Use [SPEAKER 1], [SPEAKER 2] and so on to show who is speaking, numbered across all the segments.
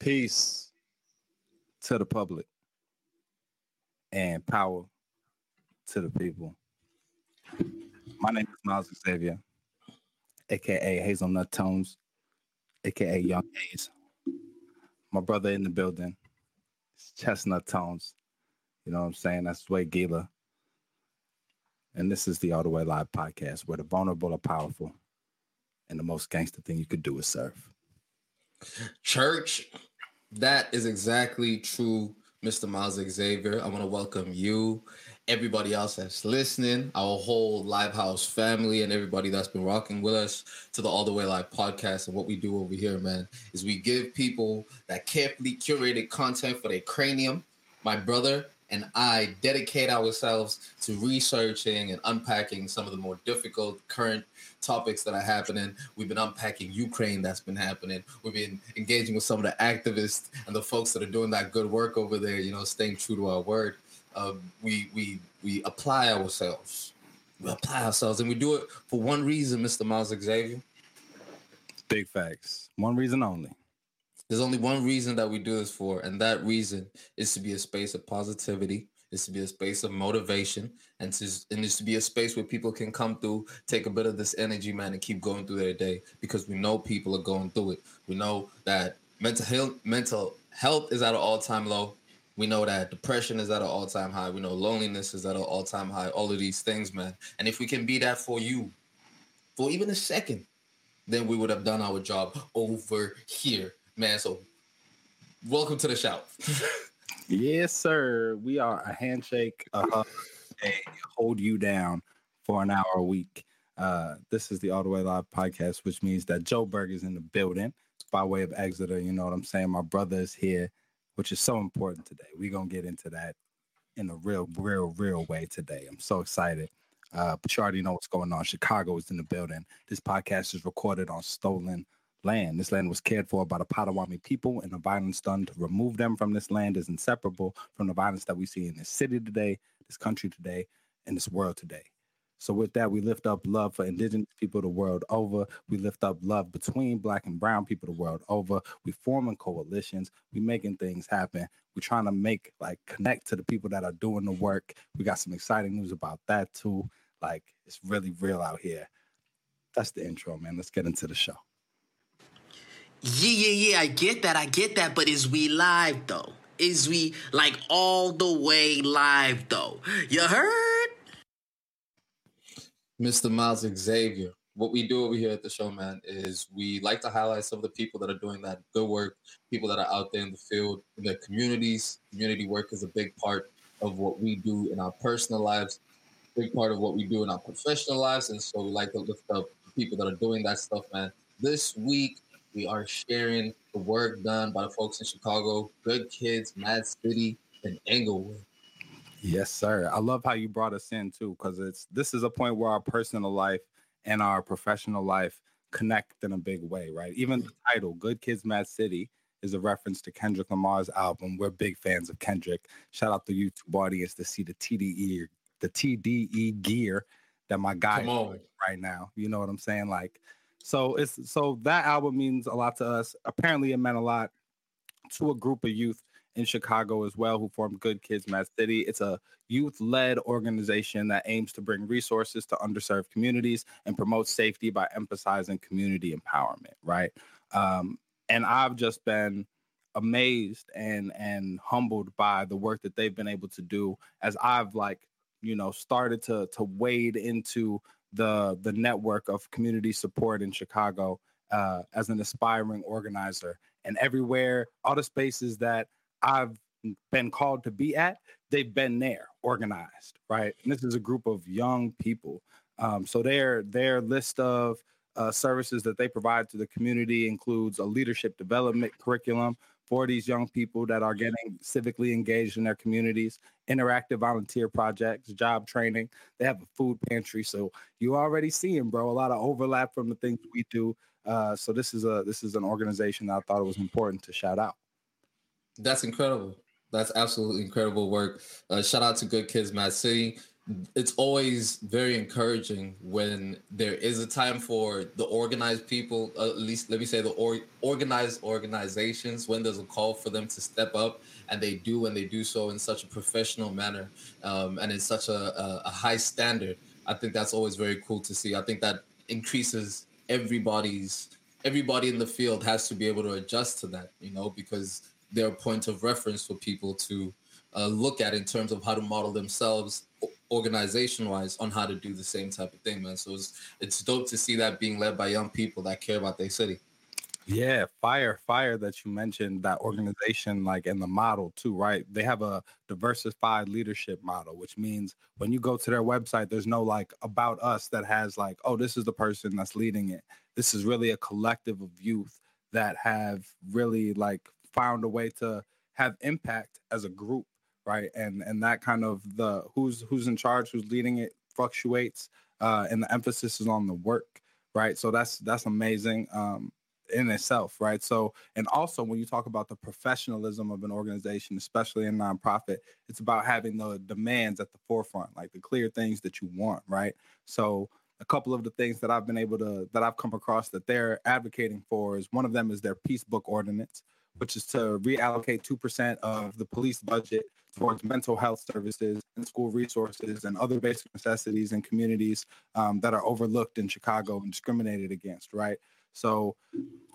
[SPEAKER 1] Peace to the public and power to the people. My name is Miles Xavier, aka Hazelnut Tones, aka Young Haze. My brother in the building, Chestnut Tones. You know what I'm saying? That's Way Gila. And this is the All the Way Live podcast where the vulnerable are powerful and the most gangster thing you could do is serve.
[SPEAKER 2] Church, that is exactly true, Mr. Miles Xavier. I want to welcome you, everybody else that's listening, our whole Live House family, and everybody that's been rocking with us to the All the Way Live podcast. And what we do over here, man, is we give people that carefully curated content for their cranium. My brother and I dedicate ourselves to researching and unpacking some of the more difficult current topics that are happening. We've been unpacking Ukraine that's been happening. We've been engaging with some of the activists and the folks that are doing that good work over there, you know, staying true to our word. Uh, we we we apply ourselves. We apply ourselves and we do it for one reason, Mr. Miles Xavier.
[SPEAKER 1] Big facts. One reason only.
[SPEAKER 2] There's only one reason that we do this for, and that reason is to be a space of positivity, is to be a space of motivation, and to and is to be a space where people can come through, take a bit of this energy, man, and keep going through their day because we know people are going through it. We know that mental health mental health is at an all-time low. We know that depression is at an all-time high. We know loneliness is at an all-time high. All of these things, man. And if we can be that for you, for even a second, then we would have done our job over here man. So welcome to the shout.
[SPEAKER 1] yes, sir. We are a handshake, a hug, a hold you down for an hour a week. Uh, this is the All the Way Live podcast, which means that Joburg is in the building by way of Exeter. You know what I'm saying? My brother is here, which is so important today. We're gonna get into that in a real, real, real way today. I'm so excited. Uh, but you already know what's going on. Chicago is in the building. This podcast is recorded on stolen land. This land was cared for by the Potawatomi people, and the violence done to remove them from this land is inseparable from the violence that we see in this city today, this country today, and this world today. So with that, we lift up love for indigenous people the world over. We lift up love between black and brown people the world over. We forming coalitions. We making things happen. We're trying to make like connect to the people that are doing the work. We got some exciting news about that too. Like it's really real out here. That's the intro, man. Let's get into the show.
[SPEAKER 3] Yeah, yeah, yeah. I get that. I get that. But is we live though? Is we like all the way live though? You heard?
[SPEAKER 2] Mr. Miles Xavier. What we do over here at the show, man, is we like to highlight some of the people that are doing that good work, people that are out there in the field, in their communities. Community work is a big part of what we do in our personal lives, big part of what we do in our professional lives. And so we like to lift up people that are doing that stuff, man. This week, we are sharing the work done by the folks in Chicago, Good Kids, Mad City, and Englewood.
[SPEAKER 1] Yes, sir. I love how you brought us in too, because it's this is a point where our personal life and our professional life connect in a big way, right? Even the title, Good Kids Mad City, is a reference to Kendrick Lamar's album. We're big fans of Kendrick. Shout out the YouTube audience to see the TDE, the TDE gear that my guy right now. You know what I'm saying? Like so it's so that album means a lot to us. Apparently, it meant a lot to a group of youth in Chicago as well who formed Good Kids Mad City. It's a youth-led organization that aims to bring resources to underserved communities and promote safety by emphasizing community empowerment. Right, um, and I've just been amazed and and humbled by the work that they've been able to do as I've like you know started to to wade into the the network of community support in Chicago uh, as an aspiring organizer. And everywhere, all the spaces that I've been called to be at, they've been there, organized, right? And this is a group of young people. Um, so their their list of uh, services that they provide to the community includes a leadership development curriculum, for these young people that are getting civically engaged in their communities, interactive volunteer projects, job training. They have a food pantry, so you already seeing, bro, a lot of overlap from the things we do. Uh, so this is a this is an organization that I thought it was important to shout out.
[SPEAKER 2] That's incredible. That's absolutely incredible work. Uh, shout out to Good Kids Mad City. It's always very encouraging when there is a time for the organized people, uh, at least let me say the or, organized organizations, when there's a call for them to step up, and they do, and they do so in such a professional manner um, and in such a, a, a high standard. I think that's always very cool to see. I think that increases everybody's everybody in the field has to be able to adjust to that, you know, because they're a point of reference for people to uh, look at in terms of how to model themselves organization wise on how to do the same type of thing, man. So it's it's dope to see that being led by young people that care about their city.
[SPEAKER 1] Yeah, fire, fire that you mentioned that organization, like in the model too, right? They have a diversified leadership model, which means when you go to their website, there's no like about us that has like, oh, this is the person that's leading it. This is really a collective of youth that have really like found a way to have impact as a group right? And and that kind of the who's who's in charge, who's leading it fluctuates, uh, and the emphasis is on the work, right? So that's that's amazing um, in itself, right? So and also when you talk about the professionalism of an organization, especially in nonprofit, it's about having the demands at the forefront, like the clear things that you want, right? So a couple of the things that I've been able to that I've come across that they're advocating for is one of them is their peace book ordinance, which is to reallocate 2% of the police budget towards mental health services and school resources and other basic necessities in communities um, that are overlooked in Chicago and discriminated against, right? So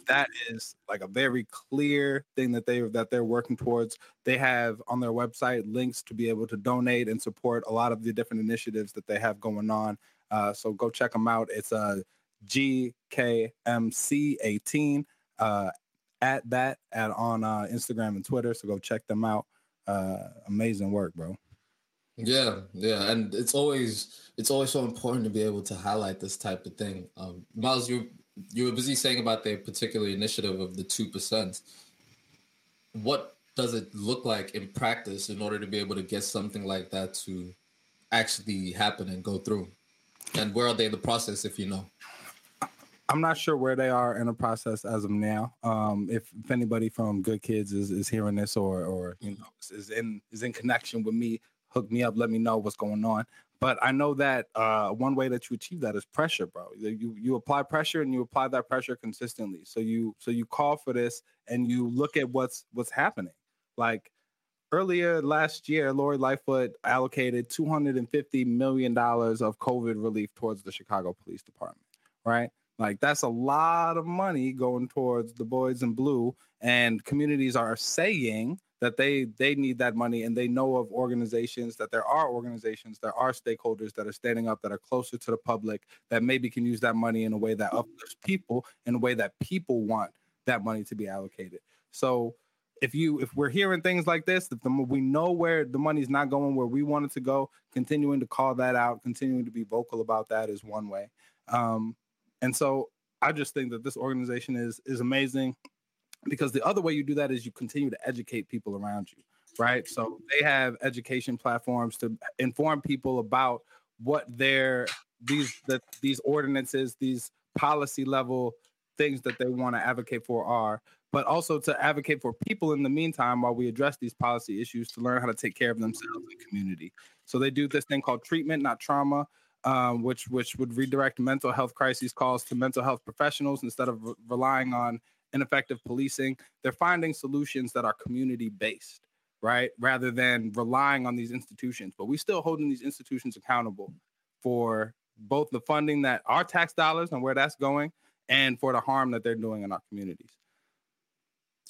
[SPEAKER 1] that is like a very clear thing that they that they're working towards. They have on their website links to be able to donate and support a lot of the different initiatives that they have going on. Uh, so go check them out. It's a uh, GKMC18 uh, at that at on uh, Instagram and Twitter. So go check them out uh, amazing work, bro.
[SPEAKER 2] Yeah, yeah, and it's always it's always so important to be able to highlight this type of thing. Um, Miles, you you were busy saying about the particular initiative of the two percent. What does it look like in practice in order to be able to get something like that to actually happen and go through? And where are they in the process, if you know?
[SPEAKER 1] I'm not sure where they are in the process as of now. Um, if, if anybody from Good Kids is, is hearing this or or you know is in is in connection with me, hook me up, let me know what's going on. But I know that uh, one way that you achieve that is pressure, bro. You you apply pressure and you apply that pressure consistently. So you so you call for this and you look at what's what's happening. Like earlier last year, Lori Lightfoot allocated two hundred and fifty million dollars of COVID relief towards the Chicago Police Department. Right like that's a lot of money going towards the boys in blue, and communities are saying that they they need that money, and they know of organizations that there are organizations, there are stakeholders that are standing up, that are closer to the public, that maybe can use that money in a way that uplifts people, in a way that people want that money to be allocated. So if you if we're hearing things like this if the, we know where the money's not going where we want it to go continuing to call that out continuing to be vocal about that is one way um, and so I just think that this organization is is amazing because the other way you do that is you continue to educate people around you, right? So they have education platforms to inform people about what their these that these ordinances, these policy level things that they want to advocate for are, but also to advocate for people in the meantime while we address these policy issues to learn how to take care of themselves and community. So they do this thing called treatment, not trauma um, which which would redirect mental health crises calls to mental health professionals instead of re- relying on ineffective policing. They're finding solutions that are community based, right, rather than relying on these institutions. But we're still holding these institutions accountable for both the funding that our tax dollars and where that's going, and for the harm that they're doing in our communities.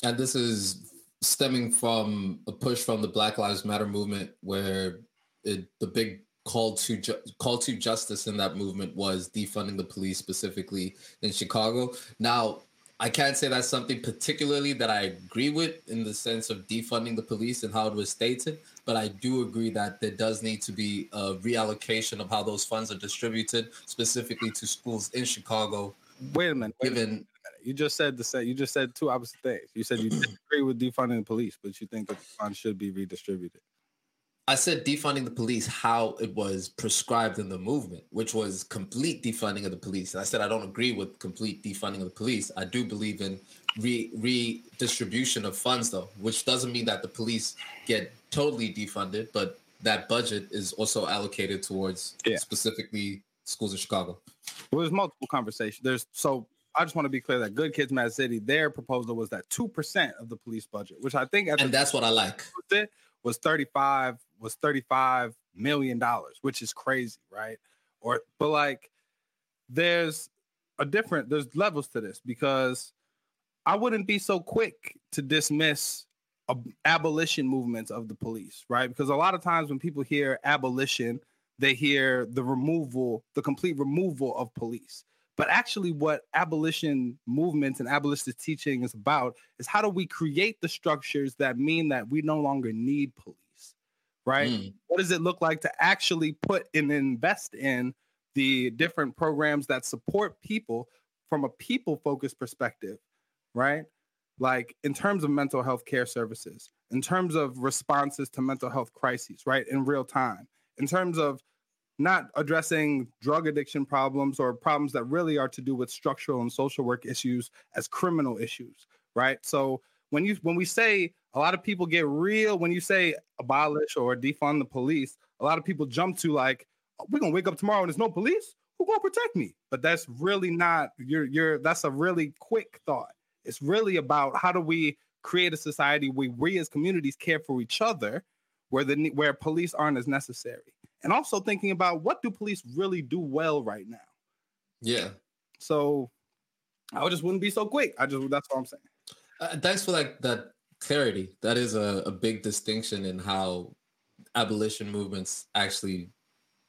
[SPEAKER 2] And this is stemming from a push from the Black Lives Matter movement, where it, the big call to ju- call to justice in that movement was defunding the police specifically in Chicago. Now, I can't say that's something particularly that I agree with in the sense of defunding the police and how it was stated, but I do agree that there does need to be a reallocation of how those funds are distributed, specifically to schools in Chicago.
[SPEAKER 1] Wait a minute. Wait given, a minute. You just said the same. You just said two opposite things. You said you agree with defunding the police, but you think the funds should be redistributed.
[SPEAKER 2] I said defunding the police how it was prescribed in the movement, which was complete defunding of the police. And I said I don't agree with complete defunding of the police. I do believe in re- redistribution of funds, though, which doesn't mean that the police get totally defunded, but that budget is also allocated towards
[SPEAKER 1] Yeah.
[SPEAKER 2] specifically schools in Chicago.
[SPEAKER 1] Well, there's multiple conversations. There's so I just want to be clear that Good Kids Mad City, their proposal was that two percent of the police budget, which I think
[SPEAKER 2] And that's what I like.
[SPEAKER 1] was 35 was 35 million dollars which is crazy right? Or but like there's a different there's levels to this because i wouldn't be so quick to dismiss ab- abolition movements of the police right? Because a lot of times when people hear abolition they hear the removal the complete removal of police. But actually what abolition movements and abolitionist teaching is about is how do we create the structures that mean that we no longer need police right?
[SPEAKER 2] Mm.
[SPEAKER 1] what does it look like to actually put and invest in the different programs that support people from a people focused perspective right? Like in terms of mental health care services in terms of responses to mental health crises right in real time in terms of not addressing drug addiction problems or problems that really are to do with structural and social work issues as criminal issues right? So when you when we say a lot of people get real when you say abolish or defund the police a lot of people jump to like "Oh, we're gonna wake up tomorrow and there's no police? Who gonna protect me? But that's really not you're you're that's a really quick thought. It's really about how do we create a society where we as communities care for each other where the where police aren't as necessary. And also thinking about what do police really do well right now?
[SPEAKER 2] Yeah.
[SPEAKER 1] so i just wouldn't be so quick. I just that's what i'm saying
[SPEAKER 2] Uh, thanks for like that clarity. That is a, a big distinction in how abolition movements actually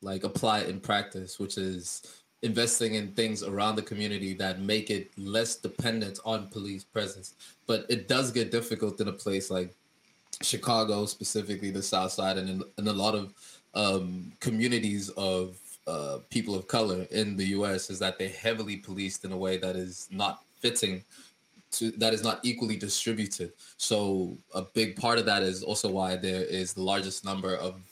[SPEAKER 2] like apply in practice, which is investing in things around the community that make it less dependent on police presence. But it does get difficult in a place like Chicago, specifically the South Side, and in, in a lot of um, communities of uh, people of color in the U.S. is that they're heavily policed in a way that is not fitting to that is not equally distributed. So a big part of that is also why there is the largest number of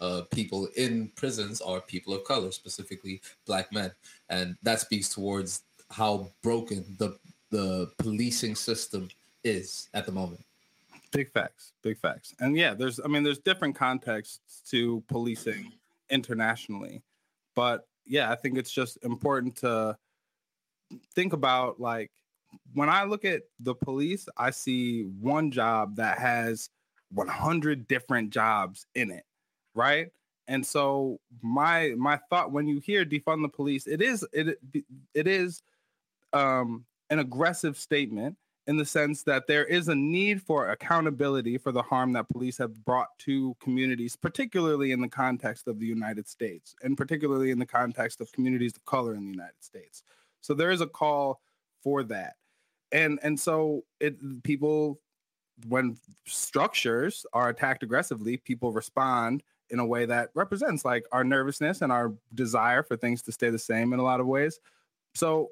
[SPEAKER 2] uh, people in prisons are people of color, specifically black men, and that speaks towards how broken the the policing system is at the moment.
[SPEAKER 1] Big facts, big facts. And yeah, there's I mean there's different contexts to policing internationally. But yeah, I think it's just important to think about like when I look at the police, I see one job that has 100 different jobs in it, right? And so my my thought when you hear defund the police, it is it it is um an aggressive statement in the sense that there is a need for accountability for the harm that police have brought to communities, particularly in the context of the United States, and particularly in the context of communities of color in the United States. So there is a call for that, and and so it people when structures are attacked aggressively, people respond in a way that represents like our nervousness and our desire for things to stay the same in a lot of ways. So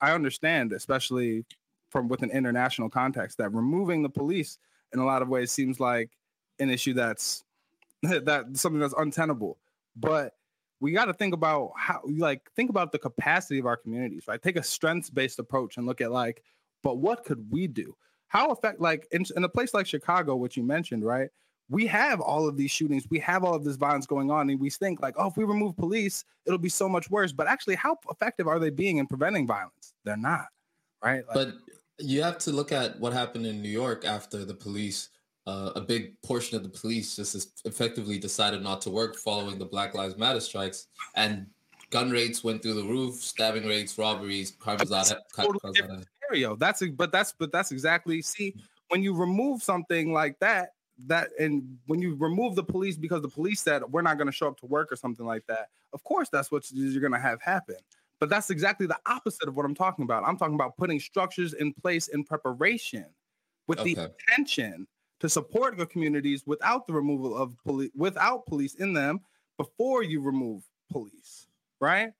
[SPEAKER 1] I understand, especially from with an international context, that removing the police in a lot of ways seems like an issue that's that something that's untenable. But we got to think about how like think about the capacity of our communities, right? Take a strengths based approach and look at like, but what could we do? How affect like in, in a place like Chicago, which you mentioned, right? We have all of these shootings, we have all of this violence going on, and we think like, oh, if we remove police, it'll be so much worse. But actually, how effective are they being in preventing violence? They're not, right? Like,
[SPEAKER 2] But you have to look at what happened in New York after the police. Uh, a big portion of the police just effectively decided not to work following the Black Lives Matter strikes, and gun rates went through the roof, stabbing rates, robberies, crime was out.
[SPEAKER 1] Totally scenario. That's a, but that's but that's exactly see when you remove something like that that and when you remove the police because the police said we're not going to show up to work or something like that. Of course, that's what you're going to have happen. But that's exactly the opposite of what I'm talking about. I'm talking about putting structures in place in preparation with the intention to support the communities without the removal of police without police in them before you remove police, right?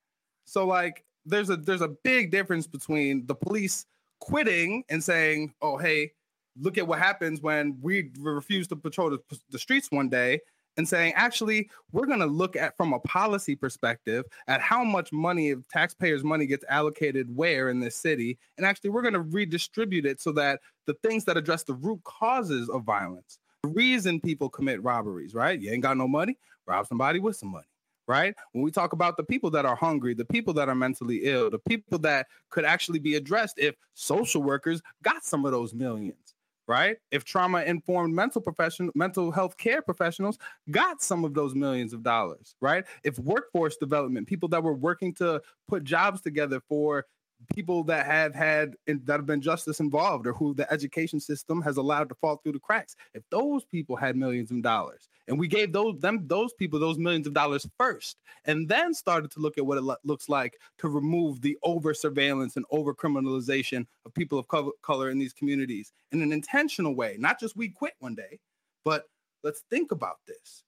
[SPEAKER 1] So like there's a there's a big difference between the police quitting and saying, "Oh, hey, look at what happens when we refuse to patrol the, the streets one day," and saying, "Actually, we're going to look at from a policy perspective at how much money of taxpayers' money gets allocated where in this city, and actually we're going to redistribute it so that the things that address the root causes of violence." The reason people commit robberies, right? You ain't got no money, rob somebody with some money, right? When we talk about the people that are hungry, the people that are mentally ill, the people that could actually be addressed if social workers got some of those millions right? If trauma informed mental professional mental health care professionals got some of those millions of dollars, right? If workforce development, people that were working to put jobs together for people that have had that have been justice involved or who the education system has allowed to fall through the cracks. If those people had millions of dollars and we gave those them those people those millions of dollars first and then started to look at what it lo- looks like to remove the over surveillance and over criminalization of people of co- color in these communities in an intentional way not just we quit one day but let's think about this.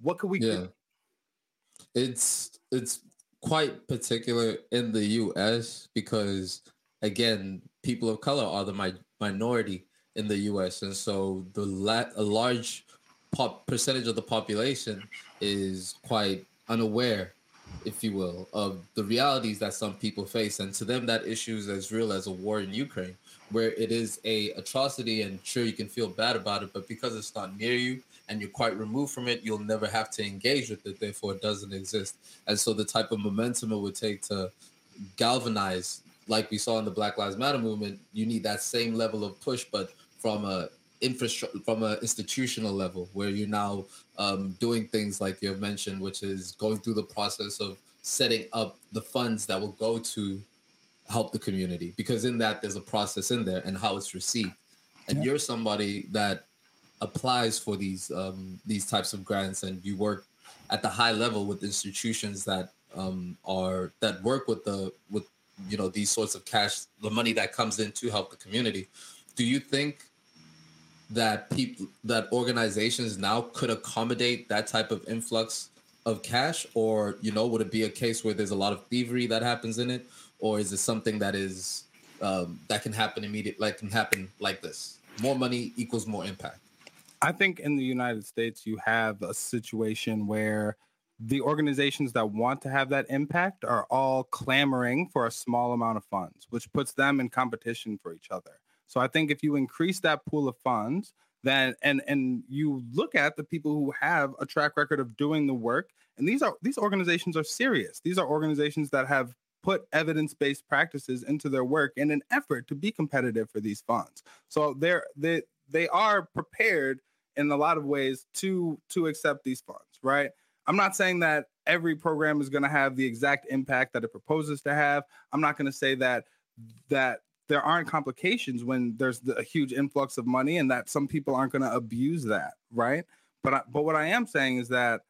[SPEAKER 1] What could we
[SPEAKER 2] yeah. it's it's quite particular in the US because again, people of color are the mi- minority in the US and so the la- a large pop percentage of the population is quite unaware if you will of the realities that some people face. And to them that issue is as real as a war in Ukraine where it is a atrocity and sure you can feel bad about it but because it's not near you and you're quite removed from it, you'll never have to engage with it. Therefore, it doesn't exist. And so, the type of momentum it would take to galvanize, like we saw in the Black Lives Matter movement, you need that same level of push, but from a infrastructure, from an institutional level, where you're now um, doing things like you've mentioned, which is going through the process of setting up the funds that will go to help the community. Because in that, there's a process in there and how it's received. And yeah. you're somebody that applies for these um, these types of grants, and you work at the high level with institutions that um, are that work with the with you know these sorts of cash, the money that comes in to help the community. Do you think that people that organizations now could accommodate that type of influx of cash, or you know, would it be a case where there's a lot of thievery that happens in it, or is it something that is um, that can happen immediate, like can happen like this? More money equals more impact.
[SPEAKER 1] I think in the United States, you have a situation where the organizations that want to have that impact are all clamoring for a small amount of funds, which puts them in competition for each other. So I think if you increase that pool of funds, then and and you look at the people who have a track record of doing the work, and these are these organizations are serious. These are organizations that have put evidence-based practices into their work in an effort to be competitive for these funds. So they're they they are prepared in a lot of ways to to accept these funds, right? I'm not saying that every program is going to have the exact impact that it proposes to have. I'm not going to say that that there aren't complications when there's a huge influx of money and that some people aren't going to abuse that, right? But I, but what I am saying is that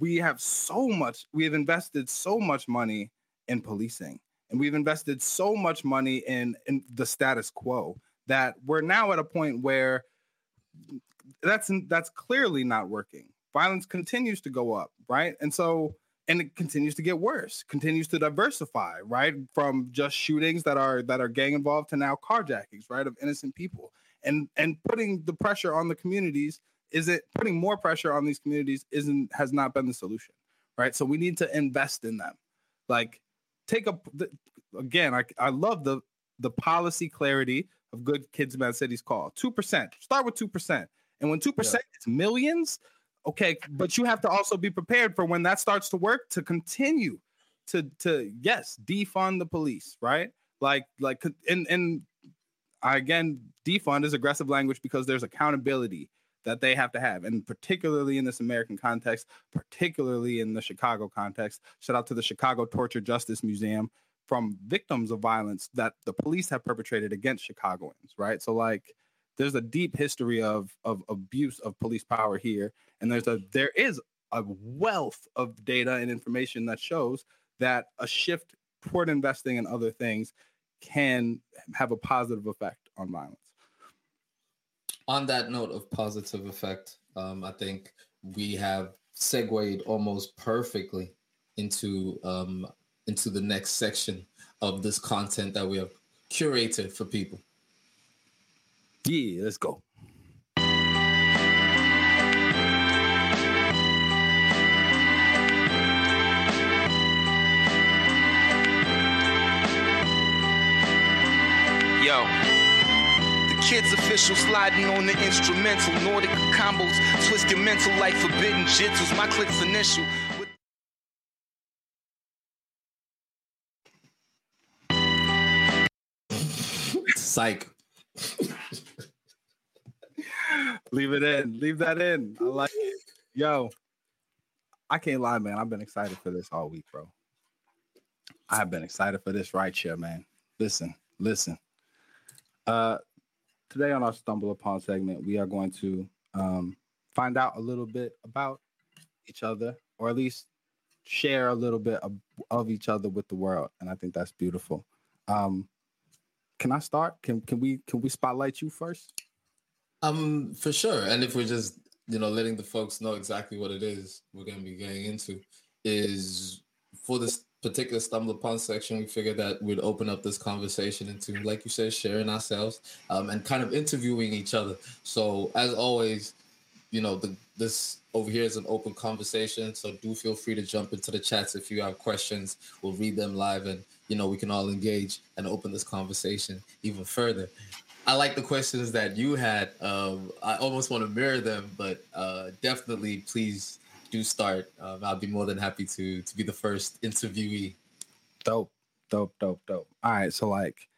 [SPEAKER 1] we have so much we have invested so much money in policing and we've invested so much money in in the status quo that we're now at a point where that's that's clearly not working. Violence continues to go up, right? And so and it continues to get worse, continues to diversify, right? From just shootings that are that are gang involved to now carjackings, right, of innocent people. And and putting the pressure on the communities is it putting more pressure on these communities isn't has not been the solution, right? So we need to invest in them. Like take a again, I I love the the policy clarity of good kids mad cities call. 2%. Start with 2%. And when 2% yeah. is millions, okay, but you have to also be prepared for when that starts to work to continue to to yes, defund the police, right? Like like and and again, defund is aggressive language because there's accountability that they have to have, and particularly in this American context, particularly in the Chicago context. Shout out to the Chicago Torture Justice Museum from victims of violence that the police have perpetrated against Chicagoans, right? So like there's a deep history of of abuse of police power here and there's a there is a wealth of data and information that shows that a shift toward investing in other things can have a positive effect on violence.
[SPEAKER 2] On that note of positive effect um, i think we have segued almost perfectly into um, into the next section of this content that we have curated for people
[SPEAKER 1] yeah, let's go.
[SPEAKER 4] Yo, the Kids official sliding on the instrumental. Nordic combos, twist your mental like forbidden jitsus. My click's initial.
[SPEAKER 2] Psych.
[SPEAKER 1] Leave it in. Leave that in. I like it. Yo, I can't lie, man. I've been excited for this all week, bro. I have been excited for this right here, man. Listen, listen. Uh today on our stumble upon segment, we are going to um find out a little bit about each other, or at least share a little bit of, of each other with the world. And I think that's beautiful. Um can I start? Can can we can we spotlight you first?
[SPEAKER 2] Um, for sure. And if we're just, you know, letting the folks know exactly what it is we're gonna be getting into, is for this particular stumble upon section, we figured that we'd open up this conversation into, like you said, sharing ourselves um, and kind of interviewing each other. So as always, you know, the this over here is an open conversation. So do feel free to jump into the chats if you have questions. We'll read them live and you know we can all engage and open this conversation even further. I like the questions that you had. Um, I almost want to mirror them, but uh, definitely please do start. Um, I'll be more than happy to to be the first interviewee.
[SPEAKER 1] Dope, dope, dope, dope. All right, so like,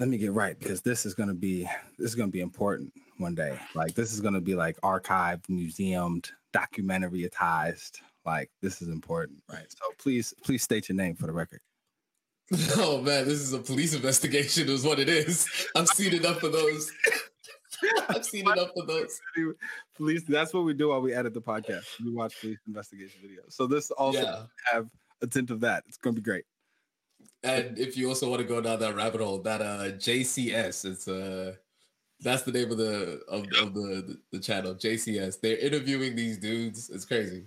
[SPEAKER 1] let me get right because this is gonna be this is gonna be important one day. Like, this is gonna be like archived, museumed, documentaryized. Like, this is important, right? So please, please state your name for the record.
[SPEAKER 2] Oh man, this is a police investigation, is what it is. I've seen enough of those. I've seen enough of those.
[SPEAKER 1] Police, that's what we do while we edit the podcast. We watch police investigation videos. So this also
[SPEAKER 2] Yeah.
[SPEAKER 1] have a tint of that. It's gonna be great.
[SPEAKER 2] And if you also want to go down that rabbit hole, that uh JCS, it's uh that's the name of the of, of the the channel, JCS. They're interviewing these dudes. It's crazy.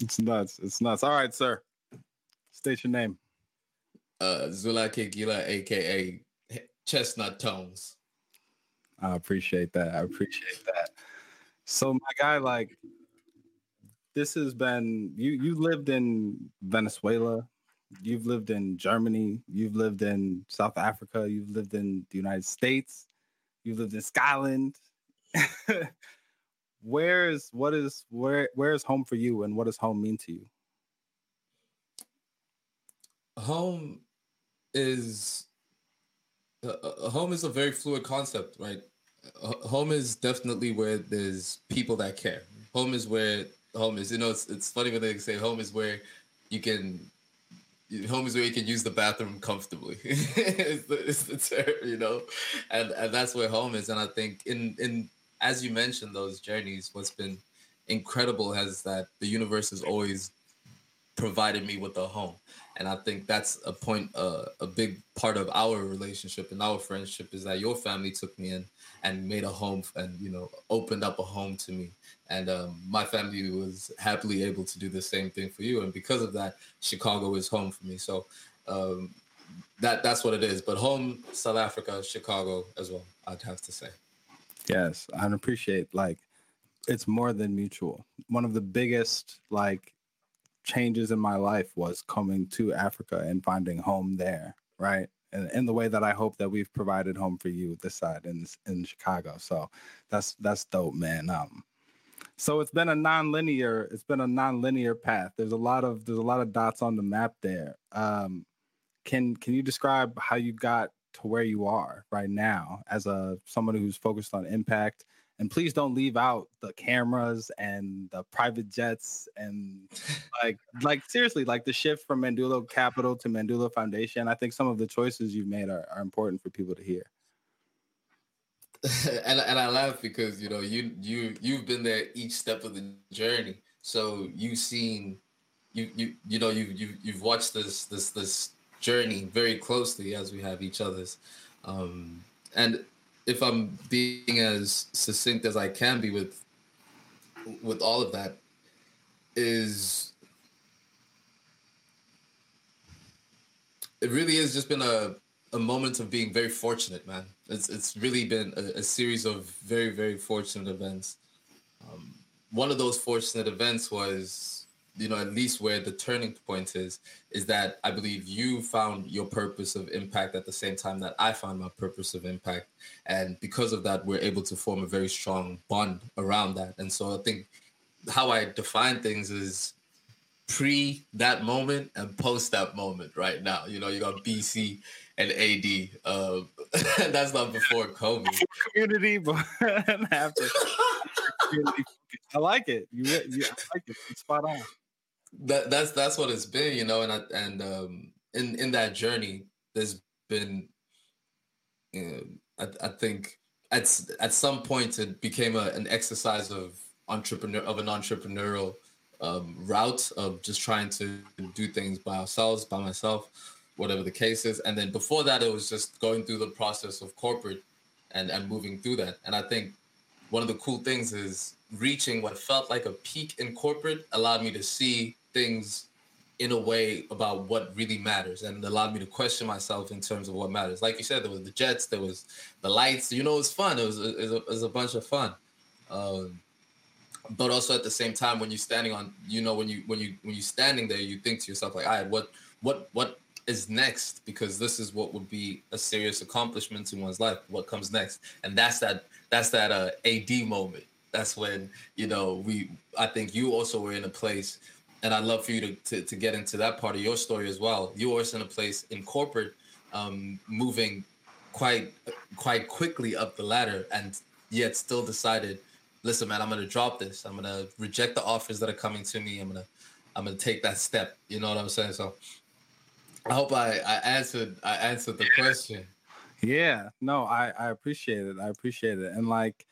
[SPEAKER 1] It's nuts. It's nuts. All right, sir. State your name.
[SPEAKER 2] Uh Zula Kegila, aka Chestnut Tones.
[SPEAKER 1] I appreciate that. I appreciate that. So my guy, like, this has been you. You lived in Venezuela. You've lived in Germany. You've lived in South Africa. You've lived in the United States. You've lived in Scotland. where is what is where where is home for you, and what does home mean to you?
[SPEAKER 2] home is home is a very fluid concept right? Home is definitely where there's people that care. Home is where home is you know it's, it's funny when they say home is where you can home is where you can use the bathroom comfortably. It's, the, it's the term you know? And and that's where home is. And i think in in as you mentioned those journeys what's been incredible has that the universe has always provided me with a home and i think that's a point uh, a big part of our relationship and our friendship is that your family took me in and made a home and you know opened up a home to me. And um, my family was happily able to do the same thing for you. And because of that chicago is home for me. So um, that that's what it is. But home south africa chicago as well i'd have to say.
[SPEAKER 1] Yes, I appreciate like it's more than mutual. One of the biggest like changes in my life was coming to Africa and finding home there, right? And in the way that I hope that we've provided home for you this side in in Chicago. So that's that's dope, man. Um so it's been a non-linear it's been a non-linear path. There's a lot of there's a lot of dots on the map there. Um can can you describe how you got to where you are right now as a someone who's focused on impact and please don't leave out the cameras and the private jets and like like seriously like the shift from Mandula Capital to Mandula Foundation I think some of the choices you've made are, are important for people to hear.
[SPEAKER 2] And and I laugh because you know you you you've been there each step of the journey, so you've seen you you you know you you you've watched this this this journey very closely as we have each other's, um, and if I'm being as succinct as I can be with with all of that, is it really has just been a a moment of being very fortunate, man. It's it's really been a, a series of very very fortunate events. Um, one of those fortunate events was you know, at least where the turning point is, is that I believe you found your purpose of impact at the same time that I found my purpose of impact. And because of that, we're able to form a very strong bond around that. And so I think how I define things is pre that moment and post that moment right now. You know, you got BC and AD. Uh, that's not before Kobe.
[SPEAKER 1] Community, but after. I like it. You, you I like it. It's spot on
[SPEAKER 2] that that's that's what it's been, you know, and I, and um, in in that journey, there's been, you know, I, I think at at some point it became a, an exercise of entrepreneur of an entrepreneurial um, route of just trying to do things by ourselves, by myself, whatever the case is. And then before that, it was just going through the process of corporate and and moving through that. And I think one of the cool things is reaching what felt like a peak in corporate allowed me to see things in a way about what really matters and allowed me to question myself in terms of what matters. Like you said, there was the jets, there was the lights. You know, it was fun. It was, it was, a, it was a, bunch of fun. Um, but also at the same time, when you're standing on, you know, when you when you when you're standing there, you think to yourself like, all right, what what what is next? Because this is what would be a serious accomplishment in one's life. What comes next? And that's that that's that uh, AD moment. That's when you know we. I think you also were in a place and I'd love for you to, to, to get into that part of your story as well. You were in a place in corporate, um, moving quite quite quickly up the ladder, and yet still decided, listen, man, I'm gonna drop this. I'm gonna reject the offers that are coming to me. I'm gonna I'm gonna take that step. You know what I'm saying? So I hope I, I answered I answered the question.
[SPEAKER 1] Yeah, no, I I appreciate it. I appreciate it, and like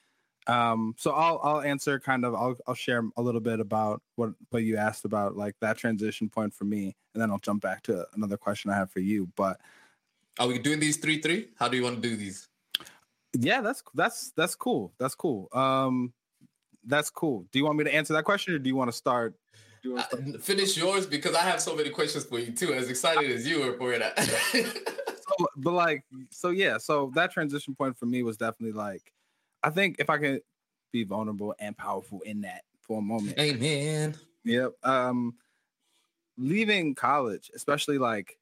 [SPEAKER 1] um so i'll i'll answer kind of i'll i'll share a little bit about what what you asked about like that transition point for me and then i'll jump back to another question i have for you but
[SPEAKER 2] are we doing these three three? How do you want to do these?
[SPEAKER 1] Yeah that's that's that's cool that's cool. Um that's cool. Do you want me to answer that question or do you want to start?
[SPEAKER 2] uh, finish yours because I have so many questions for you too. As excited as you were for that.
[SPEAKER 1] so, but like, so yeah, so that transition point for me was definitely like I think if I could be vulnerable and powerful in that for a moment.
[SPEAKER 2] Amen.
[SPEAKER 1] Yep. Um, leaving college, especially like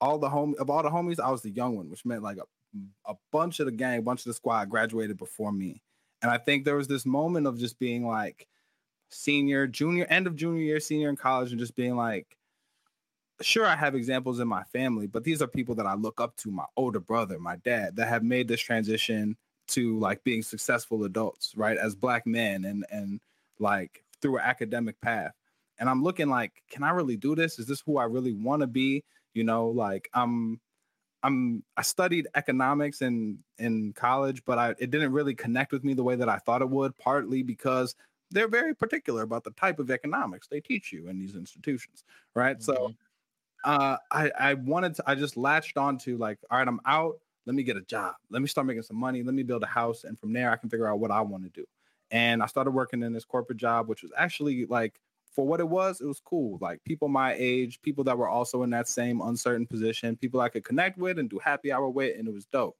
[SPEAKER 1] all the home of all the homies, I was the young one, which meant like a, a bunch of the gang, a bunch of the squad graduated before me. And I think there was this moment of just being like senior, junior, end of junior year, senior in college, and just being like, sure, I have examples in my family, but these are people that I look up to, my older brother, my dad, that have made this transition to like being successful adults, right? As black men and and like through an academic path. And I'm looking like, can I really do this? Is this who I really want to be? You know, like I'm I'm I studied economics in in college, but I it didn't really connect with me the way that I thought it would, partly because they're very particular about the type of economics they teach you in these institutions, right? Mm-hmm. So uh, I I wanted to I just latched onto like, all right, I'm out let me get a job. Let me start making some money. Let me build a house. And from there, I can figure out what I want to do. And I started working in this corporate job, which was actually like, for what it was, it was cool. Like people my age, people that were also in that same uncertain position, people I could connect with and do happy hour with. And it was dope.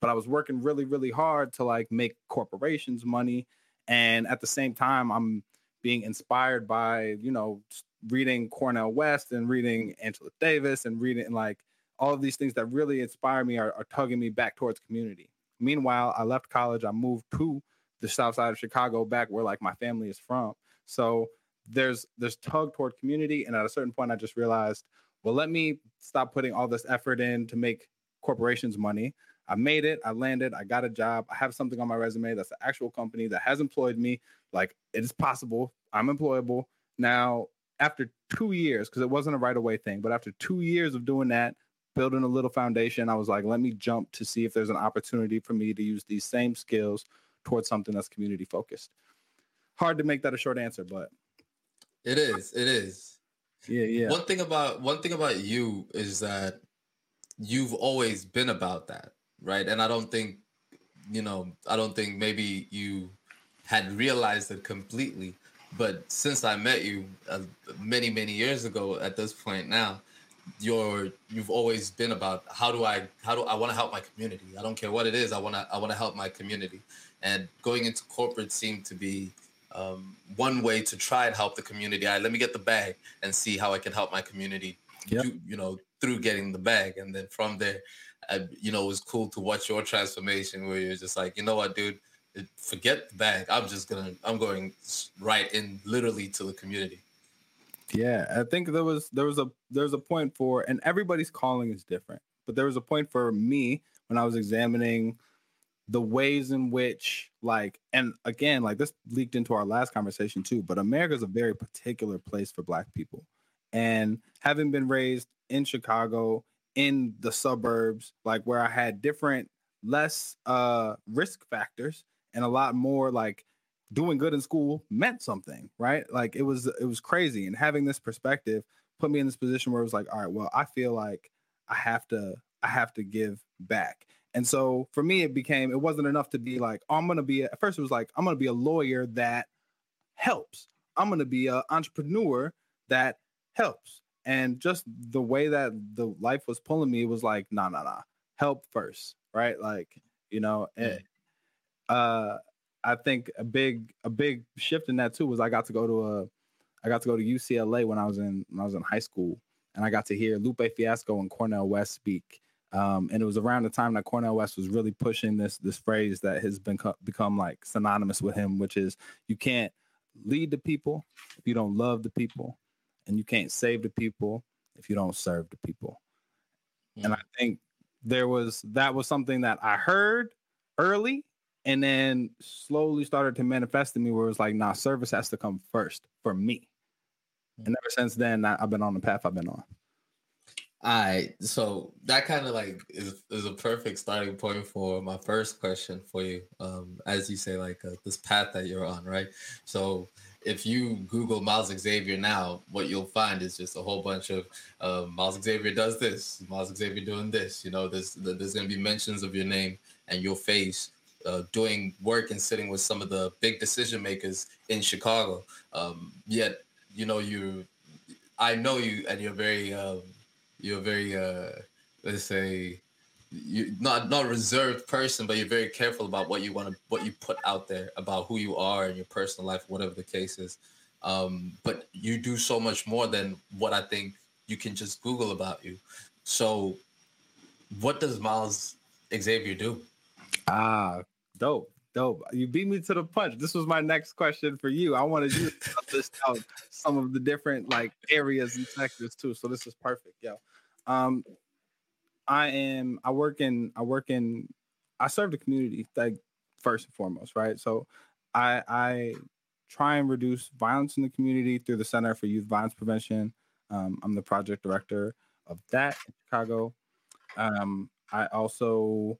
[SPEAKER 1] But I was working really, really hard to like make corporations money. And at the same time, I'm being inspired by, you know, reading Cornel West and reading Angela Davis and reading like all of these things that really inspire me are, are tugging me back towards community. Meanwhile, I left college, I moved to the south side of Chicago, back where like my family is from. So there's there's tug toward community, and at a certain point, I just realized, well, let me stop putting all this effort in to make corporations money. I made it, I landed, I got a job, I have something on my resume that's an actual company that has employed me. Like it is possible, I'm employable now. After two years, because it wasn't a right away thing, but after two years of doing that, building a little foundation, I was like, let me jump to see if there's an opportunity for me to use these same skills towards something that's community focused. Hard to make that a short answer, but
[SPEAKER 2] it is. It is.
[SPEAKER 1] Yeah, yeah.
[SPEAKER 2] One thing about one thing about you is that you've always been about that, right? And I don't think, you know, I don't think maybe you had realized it completely, but since I met you uh, many many years ago, at this point now, you're you've always been about how do I how do I want to help my community. I don't care what it is. I want to I want to help my community. And going into corporate seemed to be um, one way to try and help the community. I let me get the bag and see how I can help my community.
[SPEAKER 1] Yep.
[SPEAKER 2] do- you know, through getting the bag, and then from there, I, you know, it was cool to watch your transformation where you're just like, you know what, dude, forget the bag. I'm just gonna, I'm going right in, literally to the community.
[SPEAKER 1] Yeah, I think there was there was a there's a point for and everybody's calling is different. But there was a point for me when I was examining the ways in which like and again like this leaked into our last conversation too, but America's a very particular place for black people. And having been raised in Chicago in the suburbs like where I had different less uh risk factors and a lot more like doing good in school meant something, right? Like it was it was crazy. And having this perspective put me in this position where it was like, all right, well, I feel like I have to I have to give back. And so for me, it became it wasn't enough to be like, oh, I'm gonna be a, at first it was like I'm gonna be a lawyer that helps. I'm gonna be an entrepreneur that helps. And just the way that the life was pulling me, was like, nah, nah, nah, help first, right? Like, you know, eh, uh I think a big a big shift in that too was I got to go to a I got to go to UCLA when I was in when I was in high school, and I got to hear Lupe Fiasco and Cornel West speak. Um, and it was around the time that Cornel West was really pushing this this phrase that has been co- become like synonymous with him, which is you can't lead the people if you don't love the people, and you can't save the people if you don't serve the people. And I think there was that was something that I heard early and then slowly started to manifest in me where it was like, nah, service has to come first for me. And ever since then, I- I've been on the path I've been on.
[SPEAKER 2] All right, so that kind of like is, is a perfect starting point for my first question for you. Um, as you say, like uh, this path that you're on, right? So if you Google Miles Xavier now, what you'll find is just a whole bunch of uh, Miles Xavier does this, Miles Xavier doing this. You know, there's there's to be mentions of your name and your face uh, doing work and sitting with some of the big decision makers in Chicago. Um, yet, you know, you, I know you, and you're very, um, you're very, uh, let's say, you not not a reserved person, but you're very careful about what you want to, what you put out there about who you are in your personal life, whatever the case is. Um, but you do so much more than what I think you can just Google about you. So, what does Miles Xavier do?
[SPEAKER 1] Ah, dope, dope. You beat me to the punch. This was my next question for you. I wanted you to list out some of the different like areas and sectors too. So this is perfect. Yeah. Um, I am. I work in. I work in. I serve the community like first and foremost, right? So, I I try and reduce violence in the community through the Center for Youth Violence Prevention. Um, I'm the project director of that in Chicago. Um, I also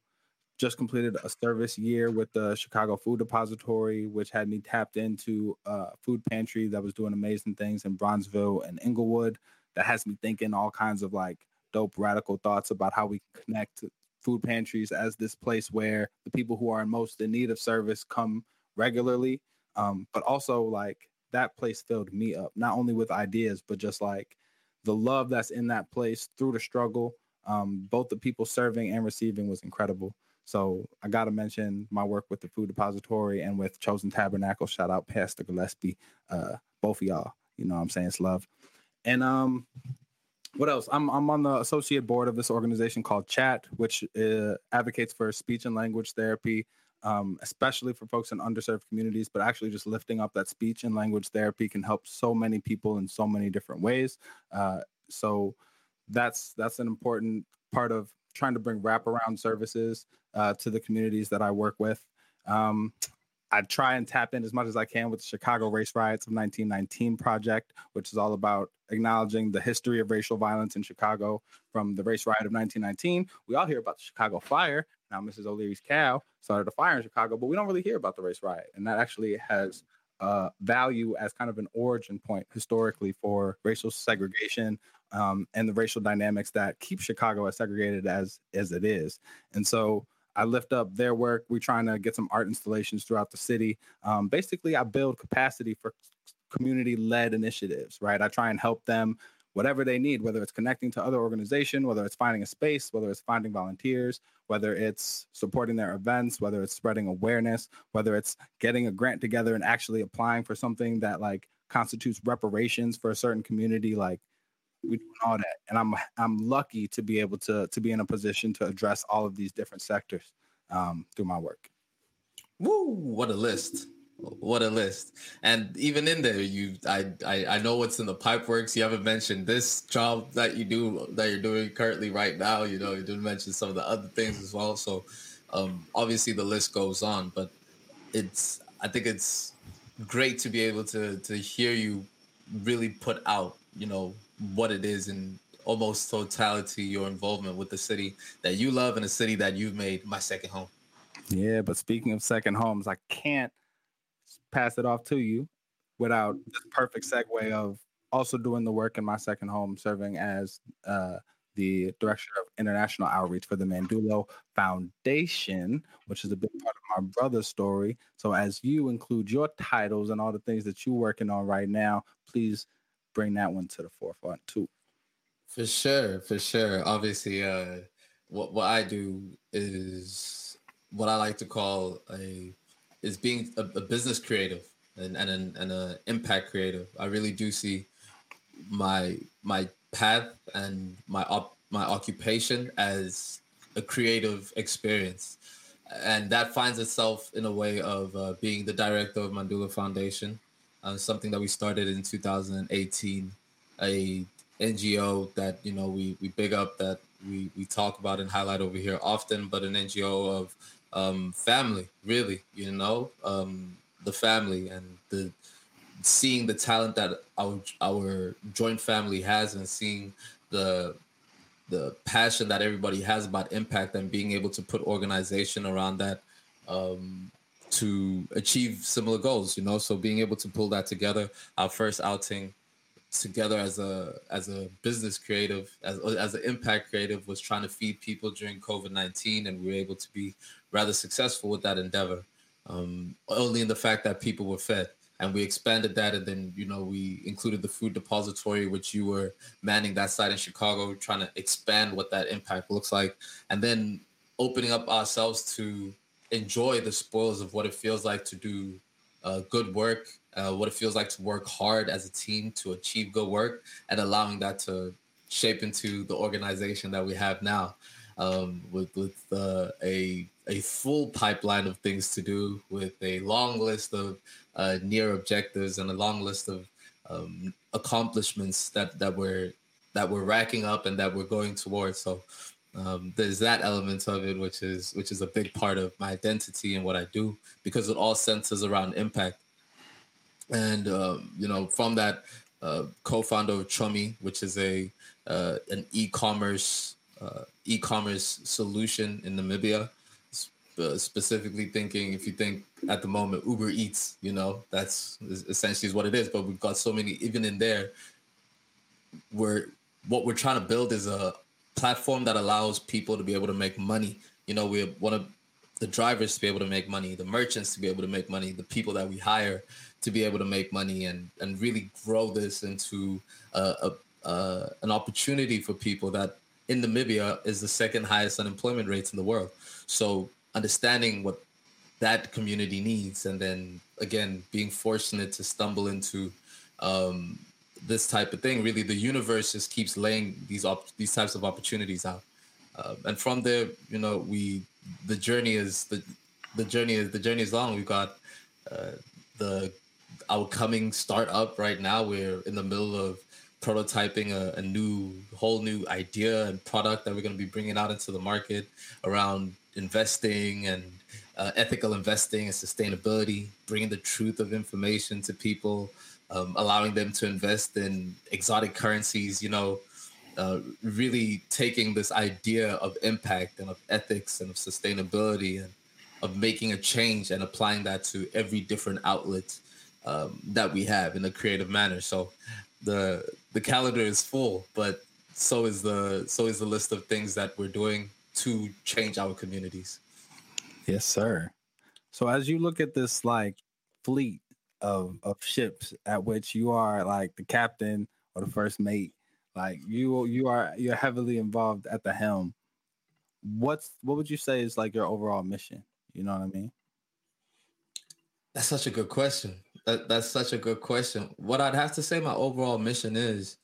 [SPEAKER 1] just completed a service year with the Chicago Food Depository, which had me tapped into a food pantry that was doing amazing things in Bronzeville and Englewood. That has me thinking all kinds of like dope radical thoughts about how we connect food pantries as this place where the people who are most in need of service come regularly. Um, but also like that place filled me up, not only with ideas, but just like the love that's in that place through the struggle. Um, both the people serving and receiving was incredible. So I got to mention my work with the Food Depository and with Chosen Tabernacle. Shout out Pastor Gillespie, uh, both of y'all. You know what I'm saying? It's love. And um, what else? I'm I'm on the associate board of this organization called Chat, which uh, advocates for speech and language therapy, um, especially for folks in underserved communities. But actually, just lifting up that speech and language therapy can help so many people in so many different ways. Uh, so that's that's an important part of trying to bring wraparound services uh, to the communities that I work with. Um, I try and tap in as much as I can with the Chicago Race Riots of 1919 project, which is all about acknowledging the history of racial violence in Chicago from the race riot of 1919. We all hear about the Chicago fire. Now, Mrs. O'Leary's cow started a fire in Chicago, but we don't really hear about the race riot. And that actually has uh, value as kind of an origin point historically for racial segregation um, and the racial dynamics that keep Chicago as segregated as as it is. And so I lift up their work. We're trying to get some art installations throughout the city. Um, basically, I build capacity for community led initiatives, right? I try and help them whatever they need, whether it's connecting to other organization, whether it's finding a space, whether it's finding volunteers, whether it's supporting their events, whether it's spreading awareness, whether it's getting a grant together and actually applying for something that like constitutes reparations for a certain community, like we do all that. And I'm I'm lucky to be able to to be in a position to address all of these different sectors um, through my work.
[SPEAKER 2] Woo! What a list! What a list! And even in there, you, I, I, I know what's in the pipe works. You haven't mentioned this job that you do that you're doing currently right now. You know, you didn't mention some of the other things as well. So, um, obviously, the list goes on. But it's, I think it's great to be able to to hear you really put out, you know, what it is in almost totality your involvement with the city that you love and a city that you've made my second home.
[SPEAKER 1] Yeah, but speaking of second homes, I can't pass it off to you without this perfect segue of also doing the work in my second home, serving as uh, the director of international outreach for the Mandulo Foundation, which is a big part of my brother's story. So, as you include your titles and all the things that you're working on right now, please bring that one to the forefront too.
[SPEAKER 2] For sure, for sure. Obviously, uh, what what I do is what I like to call a is being a, a business creative and and an, and a impact creative. I really do see my my path and my op, my occupation as a creative experience, and that finds itself in a way of uh, being the director of Mandula Foundation, uh, something that we started in 2018, a NGO that you know we we big up that we we talk about and highlight over here often, but an NGO of um, family, really, you know, um, the family and the seeing the talent that our our joint family has and seeing the the passion that everybody has about impact and being able to put organization around that um, to achieve similar goals you know? So being able to pull that together our first outing together as a as a business creative as as an impact creative was trying to feed people during covid-19 and we were able to be rather successful with that endeavor um, only in the fact that people were fed. And we expanded that and then you know we included the food depository which you were manning that site in chicago trying to expand what that impact looks like. And then opening up ourselves to enjoy the spoils of what it feels like to do uh, good work uh, what it feels like to work hard as a team to achieve good work and allowing that to shape into the organization that we have now um, with with uh, a a full pipeline of things to do with a long list of uh, near objectives and a long list of um, accomplishments that that we're that we're racking up and that we're going towards. So um, there's that element of it which is which is a big part of my identity and what i do because it all centers around impact and um, you know from that uh, co-founder of Chummy, which is a uh, an e-commerce uh, e-commerce solution in Namibia. Uh, specifically thinking, if you think at the moment Uber Eats, you know that's essentially is what it is. But we've got so many, even in there, we're what we're trying to build is a platform that allows people to be able to make money. You know, we want the drivers to be able to make money, the merchants to be able to make money, the people that we hire to be able to make money and and really grow this into a, a, a, an opportunity for people that in Namibia is the second highest unemployment rates in the world. So understanding what that community needs, and then again being fortunate to stumble into um, this type of thing. Really, the universe just keeps laying these op- these types of opportunities out, uh, and from there, you know, we the journey is the the journey is the journey is long. We've got uh, the our coming startup right now. We're in the middle of prototyping a, a, new whole new idea and product that we're going to be bringing out into the market around investing and uh, ethical investing and sustainability bringing the truth of information to people um, allowing them to invest in exotic currencies you know uh, really taking this idea of impact and of ethics and of sustainability and of making a change and applying that to every different outlet um, that we have in a creative manner. So the the calendar is full, but so is the so is the list of things that we're doing to change our communities.
[SPEAKER 1] Yes, sir. So as you look at this like fleet of of ships at which you are like the captain or the first mate, Like you you are you're heavily involved at the helm. What's what would you say is like your overall mission? You know what I mean?
[SPEAKER 2] That's such a good question. That, that's such a good question. What I'd have to say my overall mission is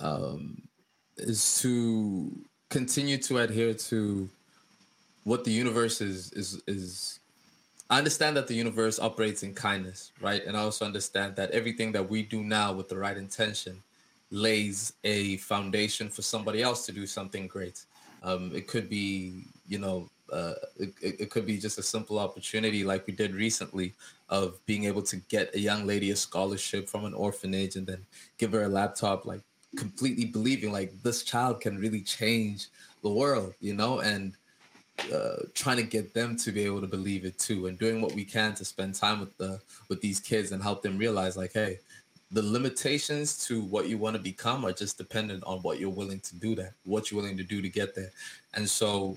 [SPEAKER 2] um, is to continue to adhere to what the universe is is is I understand that the universe operates in kindness, right? And I also understand that everything that we do now with the right intention lays a foundation for somebody else to do something great. Um, it could be, you know, uh, it, it could be just a simple opportunity like we did recently of being able to get a young lady a scholarship from an orphanage and then give her a laptop like completely believing like this child can really change the world you know and uh, trying to get them to be able to believe it too and doing what we can to spend time with the with these kids and help them realize like hey the limitations to what you want to become are just dependent on what you're willing to do that what you're willing to do to get there and so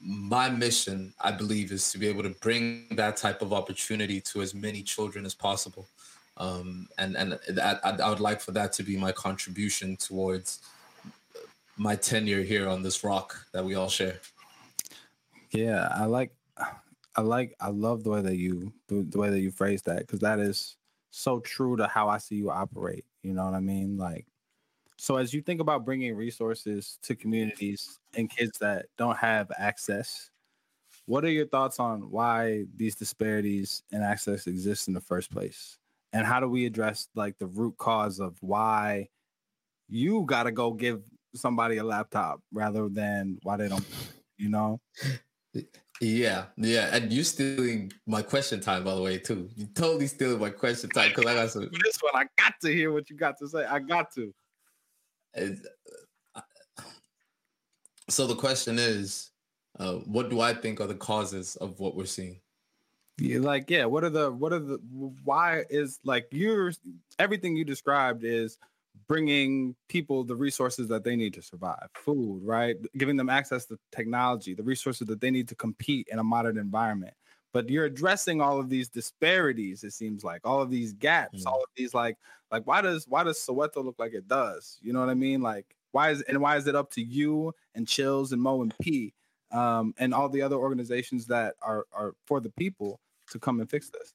[SPEAKER 2] my mission, I believe, is to be able to bring that type of opportunity to as many children as possible. Um, and and I, I would like for that to be my contribution towards my tenure here on this rock that we all share.
[SPEAKER 1] Yeah, I like, I like, I love the way that you the, way that you phrase that because that is so true to how I see you operate. You know what I mean? Like, so as you think about bringing resources to communities and kids that don't have access, what are your thoughts on why these disparities in access exist in the first place? And how do we address like the root cause of why you got to go give somebody a laptop rather than why they don't, you know?
[SPEAKER 2] Yeah, yeah, and you're stealing my question time, by the way, too. You totally stealing my question time because I got some.
[SPEAKER 1] this one, I got to hear what you got to say. I got to.
[SPEAKER 2] Uh, so the question is, uh, what do I think are the causes of what we're seeing?
[SPEAKER 1] Yeah, like yeah, what are the what are the why is like you're everything you described is bringing people the resources that they need to survive. Food right? Giving them access to technology the resources that they need to compete in a modern environment. But you're addressing all of these disparities it seems like all of these gaps mm. all of these like like why does why does soweto look like it does? You know what i mean? Like why is and why is it up to you and chills and mo and p um, and all the other organizations that are are for the people to come and fix this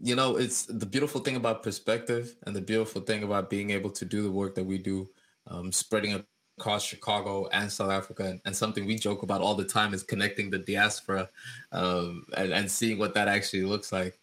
[SPEAKER 2] you know it's the beautiful thing about perspective and the beautiful thing about being able to do the work that we do um, spreading across Chicago and South Africa. And, and, something we joke about all the time is connecting the diaspora um, and, and seeing what that actually looks like.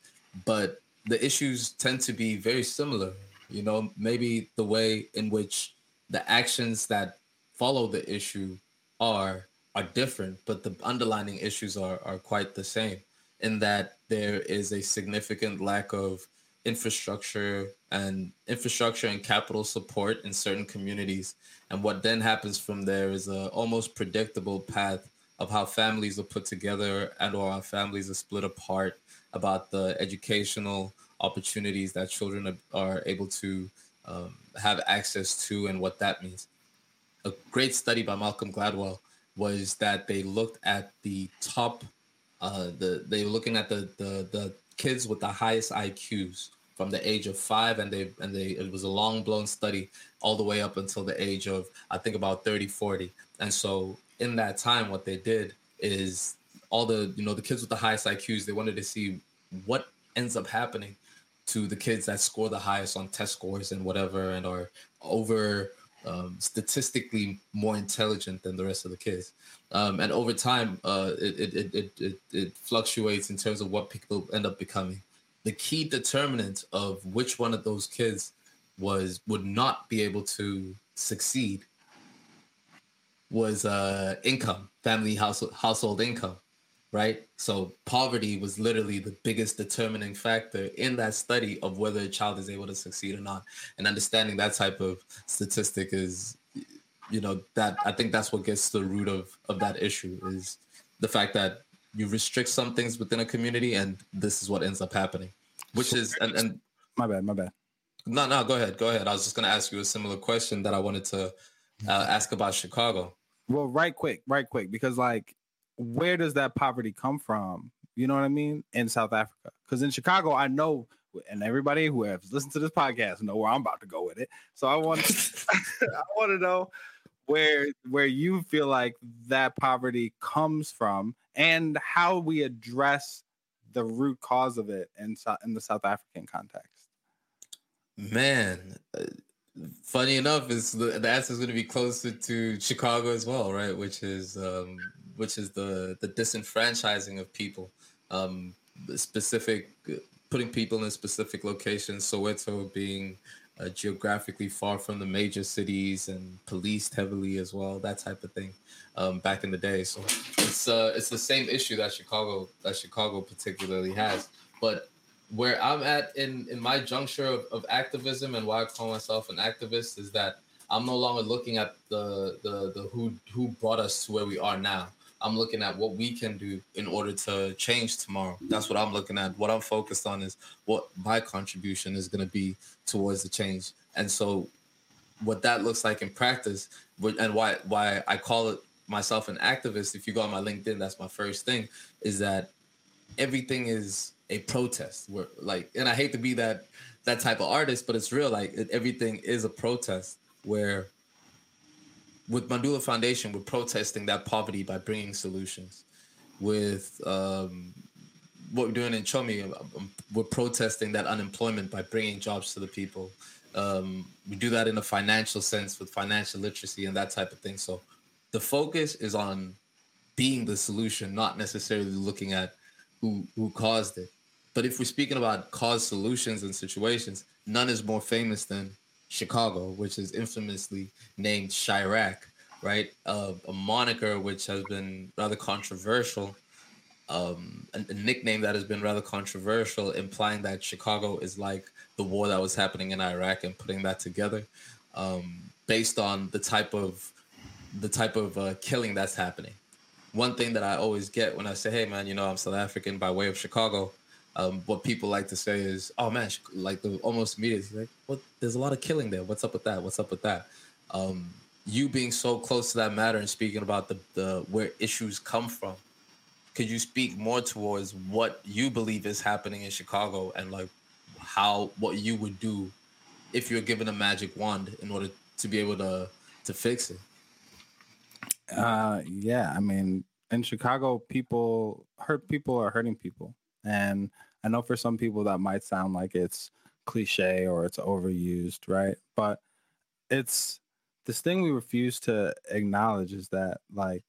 [SPEAKER 2] But the issues tend to be very similar. You know, maybe the way in which the actions that follow the issue are are different, but the underlining issues are are quite the same. In that there is a significant lack of infrastructure and infrastructure and capital support in certain communities. And what then happens from there is a almost predictable path of how families are put together and or how families are split apart about the educational opportunities that children are, able to um, have access to and what that means. A great study by malcolm gladwell was that they looked at the top uh, the they were looking at the, the the kids with the highest iqs from the age of five and they and they it was a long blown study all the way up until the age of i think about 30 40 and so in that time what they did is all the you know the kids with the highest iqs they wanted to see what ends up happening to the kids that score the highest on test scores and whatever and are over um, statistically more intelligent than the rest of the kids. Um, and over time, uh, it, it, it, it, it fluctuates in terms of what people end up becoming the key determinant of which one of those kids was would not be able to succeed was uh income family household household income right so poverty was literally the biggest determining factor in that study of whether a child is able to succeed or not and understanding that type of statistic is you know that i think that's what gets to the root of of that issue is the fact that you restrict some things within a community, and this is what ends up happening. Which is and, and
[SPEAKER 1] my bad, my bad.
[SPEAKER 2] No, no, go ahead, go ahead. I was just going to ask you a similar question that I wanted to uh, ask about Chicago.
[SPEAKER 1] Well, right quick, right quick, because like, where does that poverty come from? You know what I mean? In South Africa, because in Chicago, I know and everybody who has listened to this podcast know where I'm about to go with it. So I want I want to know where where you feel like that poverty comes from and how we address the root cause of it in in the South African context.
[SPEAKER 2] Man, uh, funny enough, is the, the answer is going to be closer to Chicago as well, right? Which is um, which is the the disenfranchising of people, um, specific putting people in specific locations. Soweto being uh, geographically far from the major cities and policed heavily as well, that type of thing. Um, back in the day, so it's uh, it's the same issue that Chicago that Chicago particularly has. But where I'm at in in my juncture of, of activism and why I call myself an activist is that I'm no longer looking at the the the who who brought us to where we are now. I'm looking at what we can do in order to change tomorrow. That's what I'm looking at. What I'm focused on is what my contribution is going to be towards the change. And so, what that looks like in practice, and why why I call it myself an activist. If you go on my LinkedIn, that's my first thing. Is that everything is a protest. Where like, and I hate to be that that type of artist, but it's real. Like it, everything is a protest. Where with Mandula Foundation, we're protesting that poverty by bringing solutions. With um, what we're doing in Chomi, um, we're protesting that unemployment by bringing jobs to the people. Um, we do that in a financial sense with financial literacy and that type of thing. So the focus is on being the solution, not necessarily looking at who who caused it. But if we're speaking about cause solutions and situations, none is more famous than Chicago, which is infamously named Chiraq, right? Uh, a moniker which has been rather controversial, um, a, a, nickname that has been rather controversial, implying that Chicago is like the war that was happening in Iraq and putting that together, um, based on the type of the type of uh, killing that's happening. One thing that I always get when I say, "Hey, man, you know, I'm South African by way of Chicago," um, what people like to say is, "Oh man, like the almost immediately like, what? There's a lot of killing there. What's up with that? What's up with that?" Um, you being so close to that matter and speaking about the the where issues come from, could you speak more towards what you believe is happening in Chicago and like how what you would do if you're given a magic wand in order to be able to to fix it?
[SPEAKER 1] Uh, yeah, I mean, in Chicago, people hurt people are hurting people and I know for some people that might sound like it's cliche or it's overused, right? But it's this thing we refuse to acknowledge is that like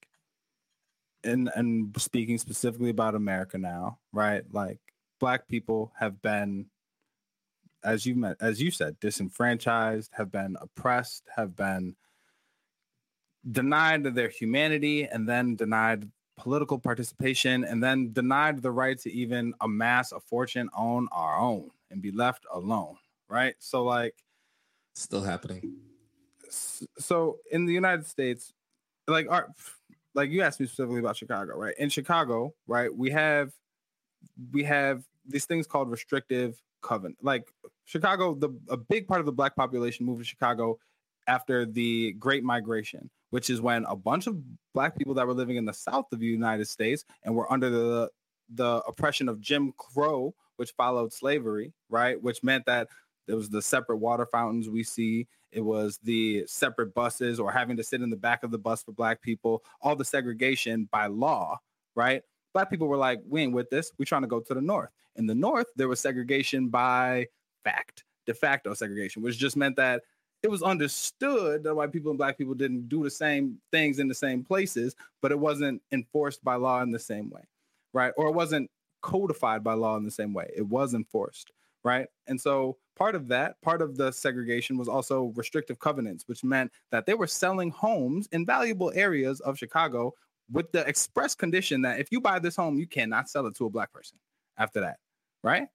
[SPEAKER 1] and and speaking specifically about America now, right? Like black people have been as you met as you said disenfranchised, have been oppressed, have been denied their humanity and then denied political participation, and then denied the right to even amass a fortune on our own and be left alone. Right. So, like,
[SPEAKER 2] still happening.
[SPEAKER 1] So, in the United States, like, our, like you asked me specifically about Chicago, right? In Chicago, right, we have we have these things called restrictive covenant. Like Chicago, the a big part of the black population moved to Chicago after the Great Migration, which is when a bunch of black people that were living in the south of the United States and were under the the oppression of Jim Crow, which followed slavery, right? Which meant that there was the separate water fountains we see. It was the separate buses or having to sit in the back of the bus for black people, all the segregation by law, right? Black people were like, we ain't with this. We're trying to go to the north. In the north, there was segregation by fact, de facto segregation, which just meant that it was understood that white people and black people didn't do the same things in the same places, but it wasn't enforced by law in the same way, right? Or it wasn't codified by law in the same way. It was enforced, right? And so part of that, part of the segregation was also restrictive covenants, which meant that they were selling homes in valuable areas of Chicago with the express condition that if you buy this home, you cannot sell it to a black person after that, right?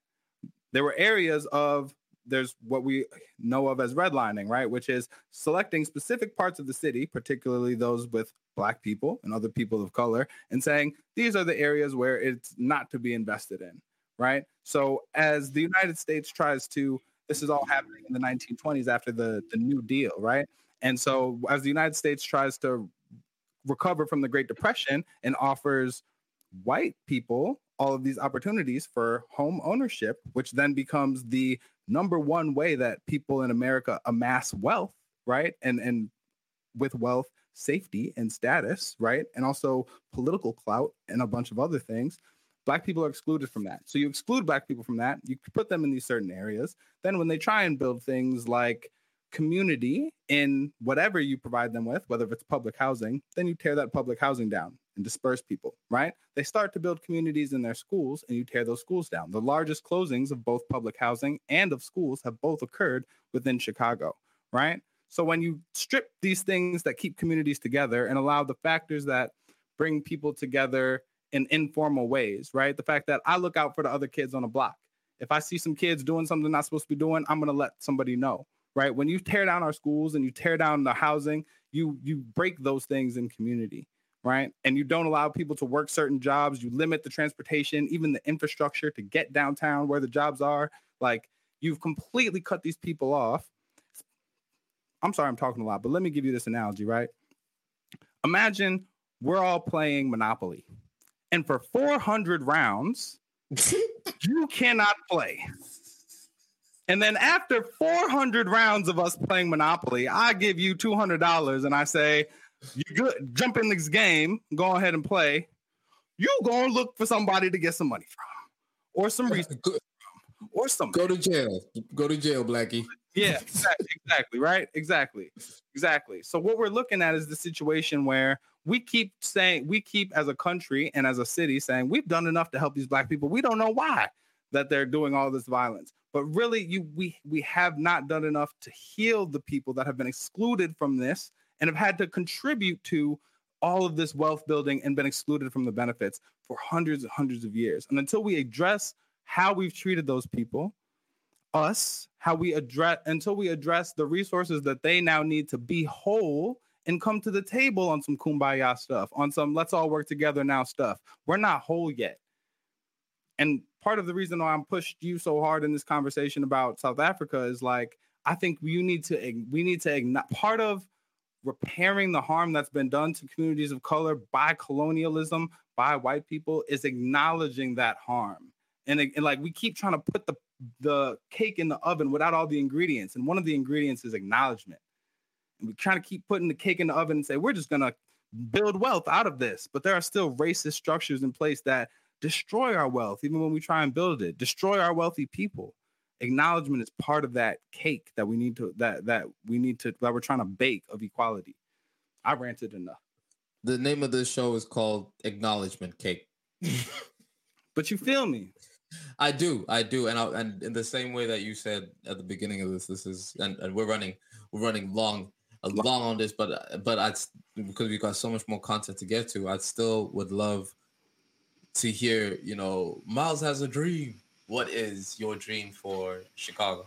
[SPEAKER 1] There were areas of there's what we know of as redlining, right? Which is selecting specific parts of the city, particularly those with black people and other people of color, and saying these are the areas where it's not to be invested in, right? So as the United States tries to, this is all happening in the 1920s after the, the New Deal, right? And so as the United States tries to recover from the Great Depression and offers white people all of these opportunities for home ownership, which then becomes the number one way that people in America amass wealth, right? And and with wealth, safety and status, right? And also political clout and a bunch of other things. Black people are excluded from that. So you exclude black people from that, you put them in these certain areas. Then when they try and build things like community in whatever you provide them with, whether it's public housing, then you tear that public housing down and disperse people, right? They start to build communities in their schools and you tear those schools down. The largest closings of both public housing and of schools have both occurred within Chicago, right? So when you strip these things that keep communities together and allow the factors that bring people together in informal ways, right? The fact that I look out for the other kids on the block. If I see some kids doing something not supposed to be doing, I'm going to let somebody know, right? When you tear down our schools and you tear down the housing, you you break those things in community right? And you don't allow people to work certain jobs. You limit the transportation, even the infrastructure to get downtown where the jobs are. Like you've completely cut these people off. I'm sorry, I'm talking a lot, but let me give you this analogy, right? Imagine we're all playing Monopoly, and for 400 rounds, you cannot play. And then after 400 rounds of us playing Monopoly, I give you $200 and I say, you good. Jump in this game. Go ahead and play. You go and look for somebody to get some money from, or some reason, or some.
[SPEAKER 2] Go to jail. Go to jail, Blackie.
[SPEAKER 1] Yeah, exactly, exactly. Right. Exactly. Exactly. So what we're looking at is the situation where we keep saying we keep as a country and as a city saying we've done enough to help these black people. We don't know why that they're doing all this violence but really you we we have not done enough to heal the people that have been excluded from this and have had to contribute to all of this wealth building and been excluded from the benefits for hundreds and hundreds of years. And until we address how we've treated those people, us, how we address until we address the resources that they now need to be whole and come to the table on some kumbaya stuff, on some let's all work together now stuff. We're not whole yet. And part of the reason why I'm pushed you so hard in this conversation about South Africa is like I think you need to we need to part of repairing the harm that's been done to communities of color by colonialism, by white people, is acknowledging that harm. And, and like we keep trying to put the the cake in the oven without all the ingredients. And one of the ingredients is acknowledgement. And we're trying to keep putting the cake in the oven and say, we're just gonna build wealth out of this. But there are still racist structures in place that destroy our wealth, even when we try and build it, destroy our wealthy people acknowledgement is part of that cake that we need to that that we need to that we're trying to bake of equality. I ranted enough.
[SPEAKER 2] The name of this show is called Acknowledgement Cake.
[SPEAKER 1] but you feel me?
[SPEAKER 2] I do, I do, and I, and in the same way that you said at the beginning of this, this is and, and we're running we're running long uh, long on this, but but I because we've got so much more content to get to, I still would love to hear. You know, Miles has a dream what is your dream for Chicago?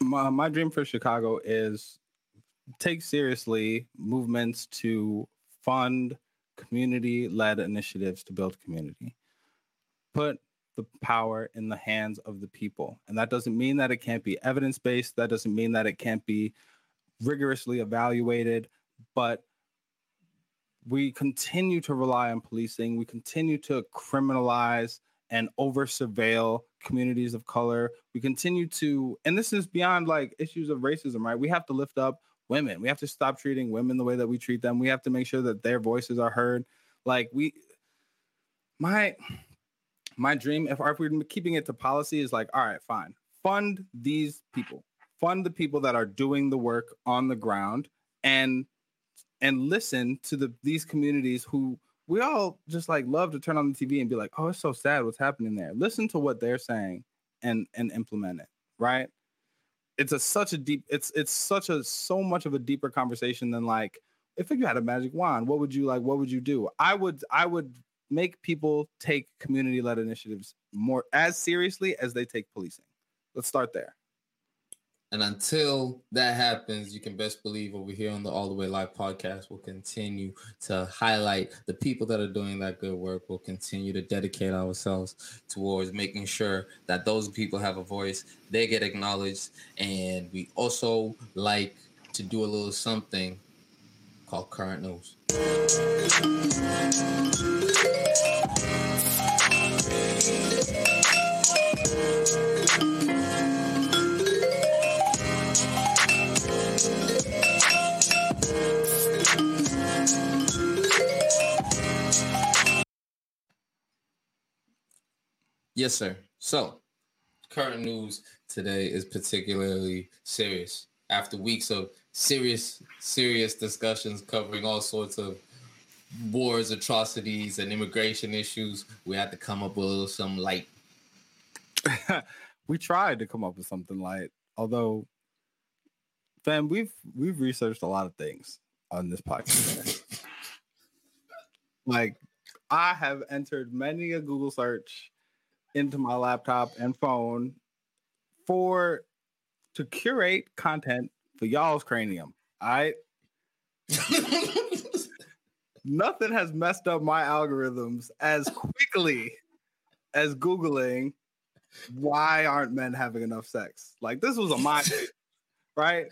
[SPEAKER 1] My, my dream for Chicago is take seriously movements to fund community led initiatives to build community. Put the power in the hands of the people. And that doesn't mean that it can't be evidence based, that doesn't mean that it can't be rigorously evaluated, but we continue to rely on policing, we continue to criminalize and over surveil communities of color. We continue to, and this is beyond like issues of racism, right? We have to lift up women. We have to stop treating women the way that we treat them. We have to make sure that their voices are heard. Like we, my, my dream, if, if we're keeping it to policy, is like, all right, fine, fund these people, fund the people that are doing the work on the ground, and and listen to the these communities who we all just like love to turn on the TV and be like, "Oh, it's so sad what's happening there." Listen to what they're saying and and implement it, right? It's a such a deep it's it's such a so much of a deeper conversation than like if you had a magic wand, what would you like what would you do? I would I would make people take community led initiatives more as seriously as they take policing. Let's start there.
[SPEAKER 2] And until that happens, you can best believe over here on the All the Way Live podcast, we'll continue to highlight the people that are doing that good work. We'll continue to dedicate ourselves towards making sure that those people have a voice, they get acknowledged. And we also like to do a little something called current news. Yes, sir. So, current news today is particularly serious. After weeks of serious, serious discussions covering all sorts of wars, atrocities, and immigration issues, we had to come up with a little some light.
[SPEAKER 1] we tried to come up with something light, although, fam, we've we've researched a lot of things on this podcast. like, I have entered many a Google search into my laptop and phone for to curate content for y'all's cranium. I Nothing has messed up my algorithms as quickly as Googling why aren't men having enough sex? Like this was a mind, right?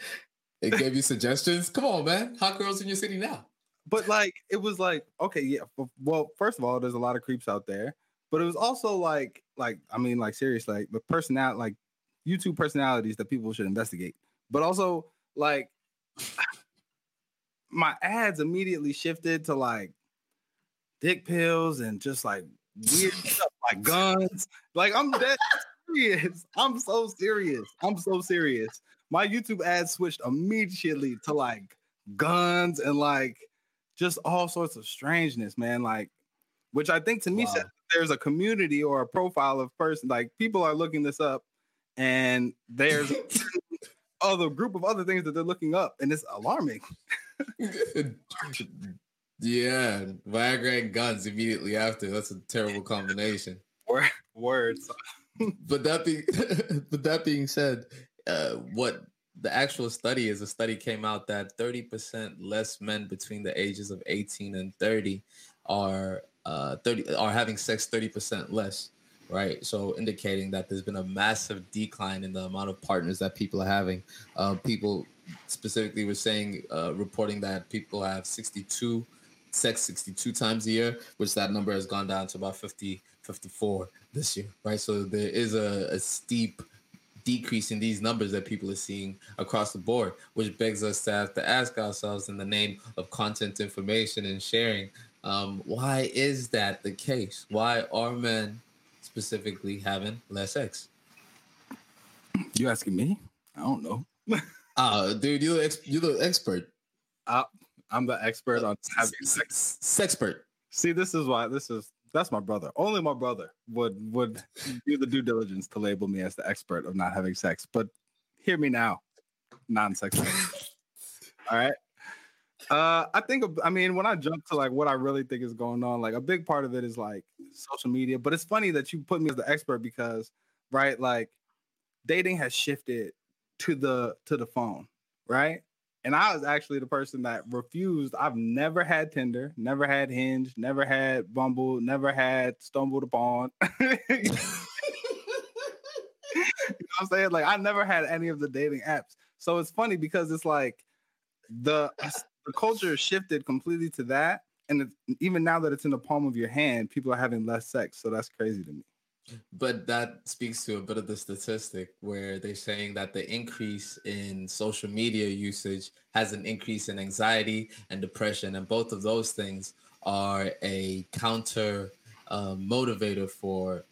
[SPEAKER 2] It gave you suggestions. Come on, man. Hot girls in your city now.
[SPEAKER 1] But like it was like, okay, yeah. Well, first of all, there's a lot of creeps out there but it was also like like I mean like seriously like the personality like YouTube personalities that people should investigate. But also like my ads immediately shifted to like dick pills and just like weird stuff like guns. Like I'm dead serious. I'm so serious. I'm so serious. My YouTube ads switched immediately to like guns and like just all sorts of strangeness, man. Like, which I think to me wow. said there's a community or a profile of person like people are looking this up and there's other group of other things that they're looking up and it's alarming.
[SPEAKER 2] Yeah viagra and guns immediately after. That's a terrible combination.
[SPEAKER 1] Words.
[SPEAKER 2] But that being but that being said uh, what the actual study is a study came out that 30% less men between the ages of 18 and 30 are uh, 30 are having sex 30% less, right? So indicating that there's been a massive decline in the amount of partners that people are having. Uh, people specifically were saying, uh, reporting that people have 62 sex 62 times a year, which that number has gone down to about 50, 54 this year, right? So there is a, a steep decrease in these numbers that people are seeing across the board, which begs us to have to ask ourselves in the name of content information and sharing, um, why is that the case? Why are men specifically having less sex?
[SPEAKER 1] You asking me? I don't know.
[SPEAKER 2] uh, dude, you're ex- you're the expert.
[SPEAKER 1] Uh, I'm the expert on having sex.
[SPEAKER 2] Sexpert.
[SPEAKER 1] See, this is why this is that's my brother. Only my brother would would do the due diligence to label me as the expert of not having sex. But hear me now, non-sex. All right. Uh, I think I mean when I jump to like what I really think is going on, like a big part of it is like social media. But it's funny that you put me as the expert because, right, like dating has shifted to the to the phone, right? And I was actually the person that refused. I've never had Tinder, never had Hinge, never had Bumble, never had Stumbled Upon. you know what I'm saying? Like I never had any of the dating apps. So it's funny because it's like the the culture shifted completely to that. And even now that it's in the palm of your hand, people are having less sex. So that's crazy to me.
[SPEAKER 2] But that speaks to a bit of the statistic where they're saying that the increase in social media usage has an increase in anxiety and depression. And both of those things are a counter uh, motivator for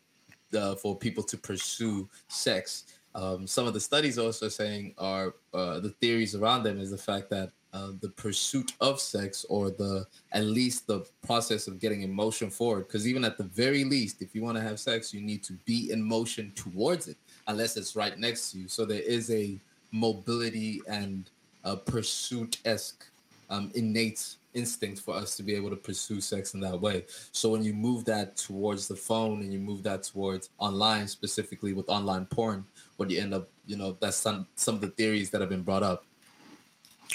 [SPEAKER 2] the, for people to pursue sex. Um, some of the studies also saying are uh, the theories around them is the fact that uh, the pursuit of sex or the at least the process of getting emotion forward. Because even at the very least if you want to have sex you need to be in motion towards it unless it's right next to you. So there is a mobility and a pursuit-esque um, innate instinct for us to be able to pursue sex in that way. So when you move that towards the phone and you move that towards online specifically with online porn what you end up you know that's some some of the theories that have been brought up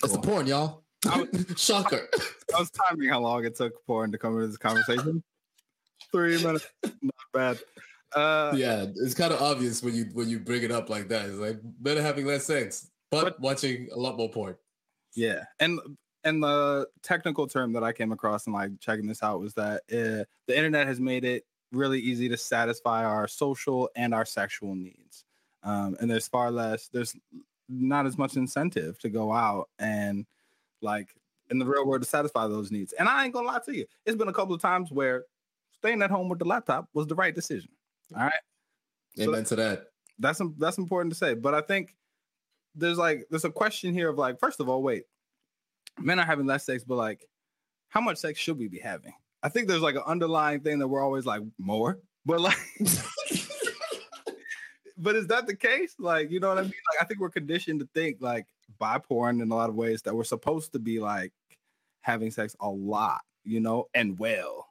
[SPEAKER 2] that's the porn, y'all. Was, Shocker.
[SPEAKER 1] I was timing how long it took porn to come into this conversation. Three minutes. Not bad.
[SPEAKER 2] Uh, yeah, it's kind of obvious when you when you bring it up like that. It's like better having less sex, but, but watching a lot more porn.
[SPEAKER 1] Yeah, and and the technical term that I came across in like checking this out was that uh, the internet has made it really easy to satisfy our social and our sexual needs. Um, and there's far less, there's not as much incentive to go out and like in the real world to satisfy those needs. And I ain't gonna lie to you, it's been a couple of times where staying at home with the laptop was the right decision. All right.
[SPEAKER 2] Amen so to that.
[SPEAKER 1] That's that's important to say. But I think there's like there's a question here of like, first of all, wait, men are having less sex, but like, how much sex should we be having? I think there's like an underlying thing that we're always like more, but like but is that the case? Like, you know what I mean? Like, I think we're conditioned to think like by porn in a lot of ways that we're supposed to be like having sex a lot, you know, and well.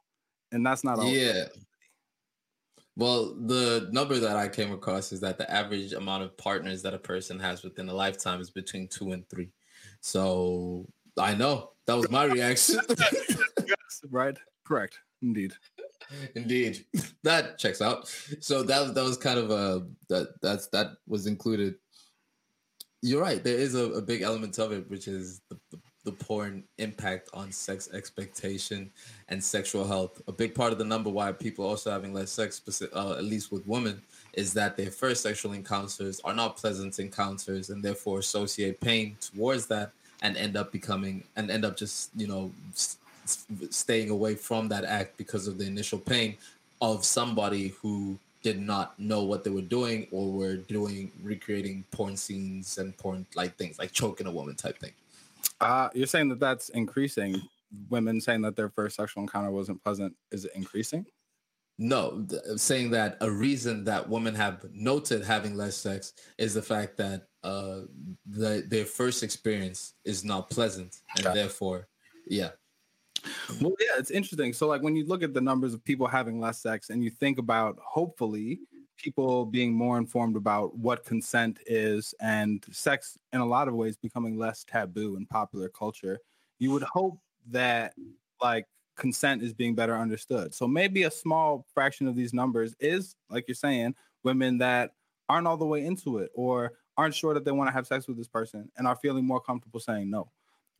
[SPEAKER 1] And that's not
[SPEAKER 2] all. yeah. Well, the number that I came across is that the average amount of partners that a person has within a lifetime is between two and three. So I know that was my reaction.
[SPEAKER 1] yes, right. Correct. Indeed.
[SPEAKER 2] Indeed, that checks out. So that that was kind of a that that's that was included. You're right. There is a, a big element of it, which is the, the, the porn impact on sex expectation and sexual health. A big part of the number why people also having less sex, uh, at least with women, is that their first sexual encounters are not pleasant encounters, and therefore associate pain towards that, and end up becoming and end up just you know staying away from that act because of the initial pain of somebody who did not know what they were doing or were doing recreating porn scenes and porn like things like choking a woman type thing.
[SPEAKER 1] Uh, you're saying that that's increasing. Women saying that their first sexual encounter wasn't pleasant is it increasing?
[SPEAKER 2] No, saying that a reason that women have noted having less sex is the fact that uh, the, their first experience is not pleasant, and therefore, yeah,
[SPEAKER 1] well, yeah, it's interesting. So, like, when you look at the numbers of people having less sex and you think about hopefully people being more informed about what consent is and sex in a lot of ways becoming less taboo in popular culture, you would hope that, like, consent is being better understood. So, maybe a small fraction of these numbers is, like you're saying, women that aren't all the way into it or aren't sure that they want to have sex with this person and are feeling more comfortable saying no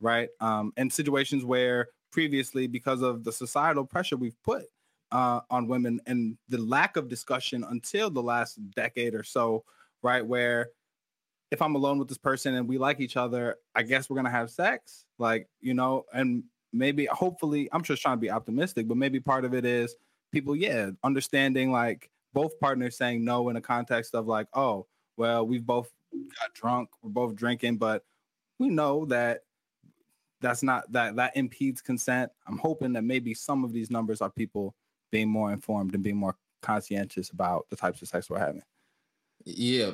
[SPEAKER 1] right um, and situations where previously because of the societal pressure we've put uh, on women and the lack of discussion until the last decade or so, right? Where if I'm alone with this person and we like each other, I guess we're gonna have sex, like you know, and maybe hopefully I'm just trying to be optimistic, but maybe part of it is people, yeah, understanding like both partners saying no in a context of like, oh, well, we've both got drunk, we're both drinking, but we know that that's not that that impedes consent. I'm hoping that maybe some of these numbers are people being more informed and being more conscientious about the types of sex we're having.
[SPEAKER 2] Yeah.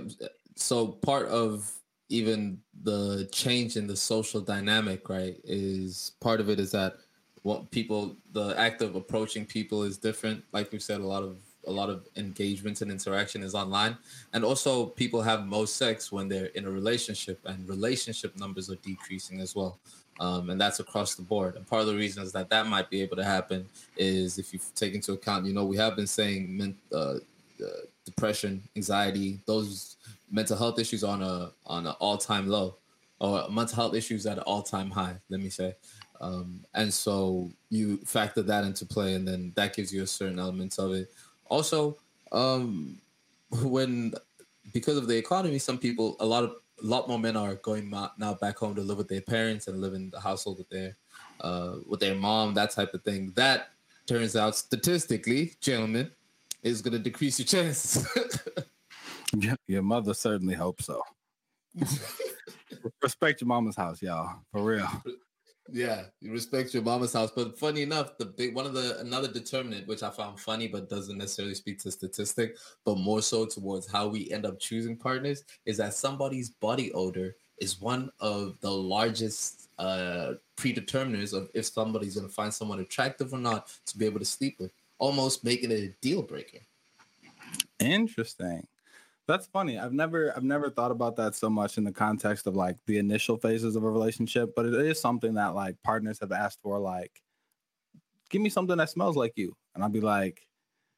[SPEAKER 2] So part of even the change in the social dynamic, right, is part of it is that what people the act of approaching people is different. Like we said, a lot of a lot of engagements and interaction is online. And also people have most sex when they're in a relationship and relationship numbers are decreasing as well um, and that's across the board. And part of the reasons that that might be able to happen is if you take into account, you know, we have been saying uh, uh, depression, anxiety, those mental health issues on a on an all time low, or mental health issues at an all time high. Let me say. Um, and so you factor that into play, and then that gives you a certain element of it. Also, um, when because of the economy, some people, a lot of a lot more men are going now back home to live with their parents and live in the household with their uh, with their mom, that type of thing. That turns out statistically, gentlemen, is going to decrease your chances.
[SPEAKER 1] your mother certainly hopes so. Respect your mama's house, y'all, for real.
[SPEAKER 2] Yeah, you respect your mama's house. But funny enough, the big one of the another determinant, which I found funny but doesn't necessarily speak to statistic, but more so towards how we end up choosing partners, is that somebody's body odor is one of the largest uh predeterminers of if somebody's gonna find someone attractive or not to be able to sleep with, almost making it a deal breaker.
[SPEAKER 1] Interesting. That's funny. I've never I've never thought about that so much in the context of like the initial phases of a relationship, but it is something that like partners have asked for like give me something that smells like you. And I'll be like,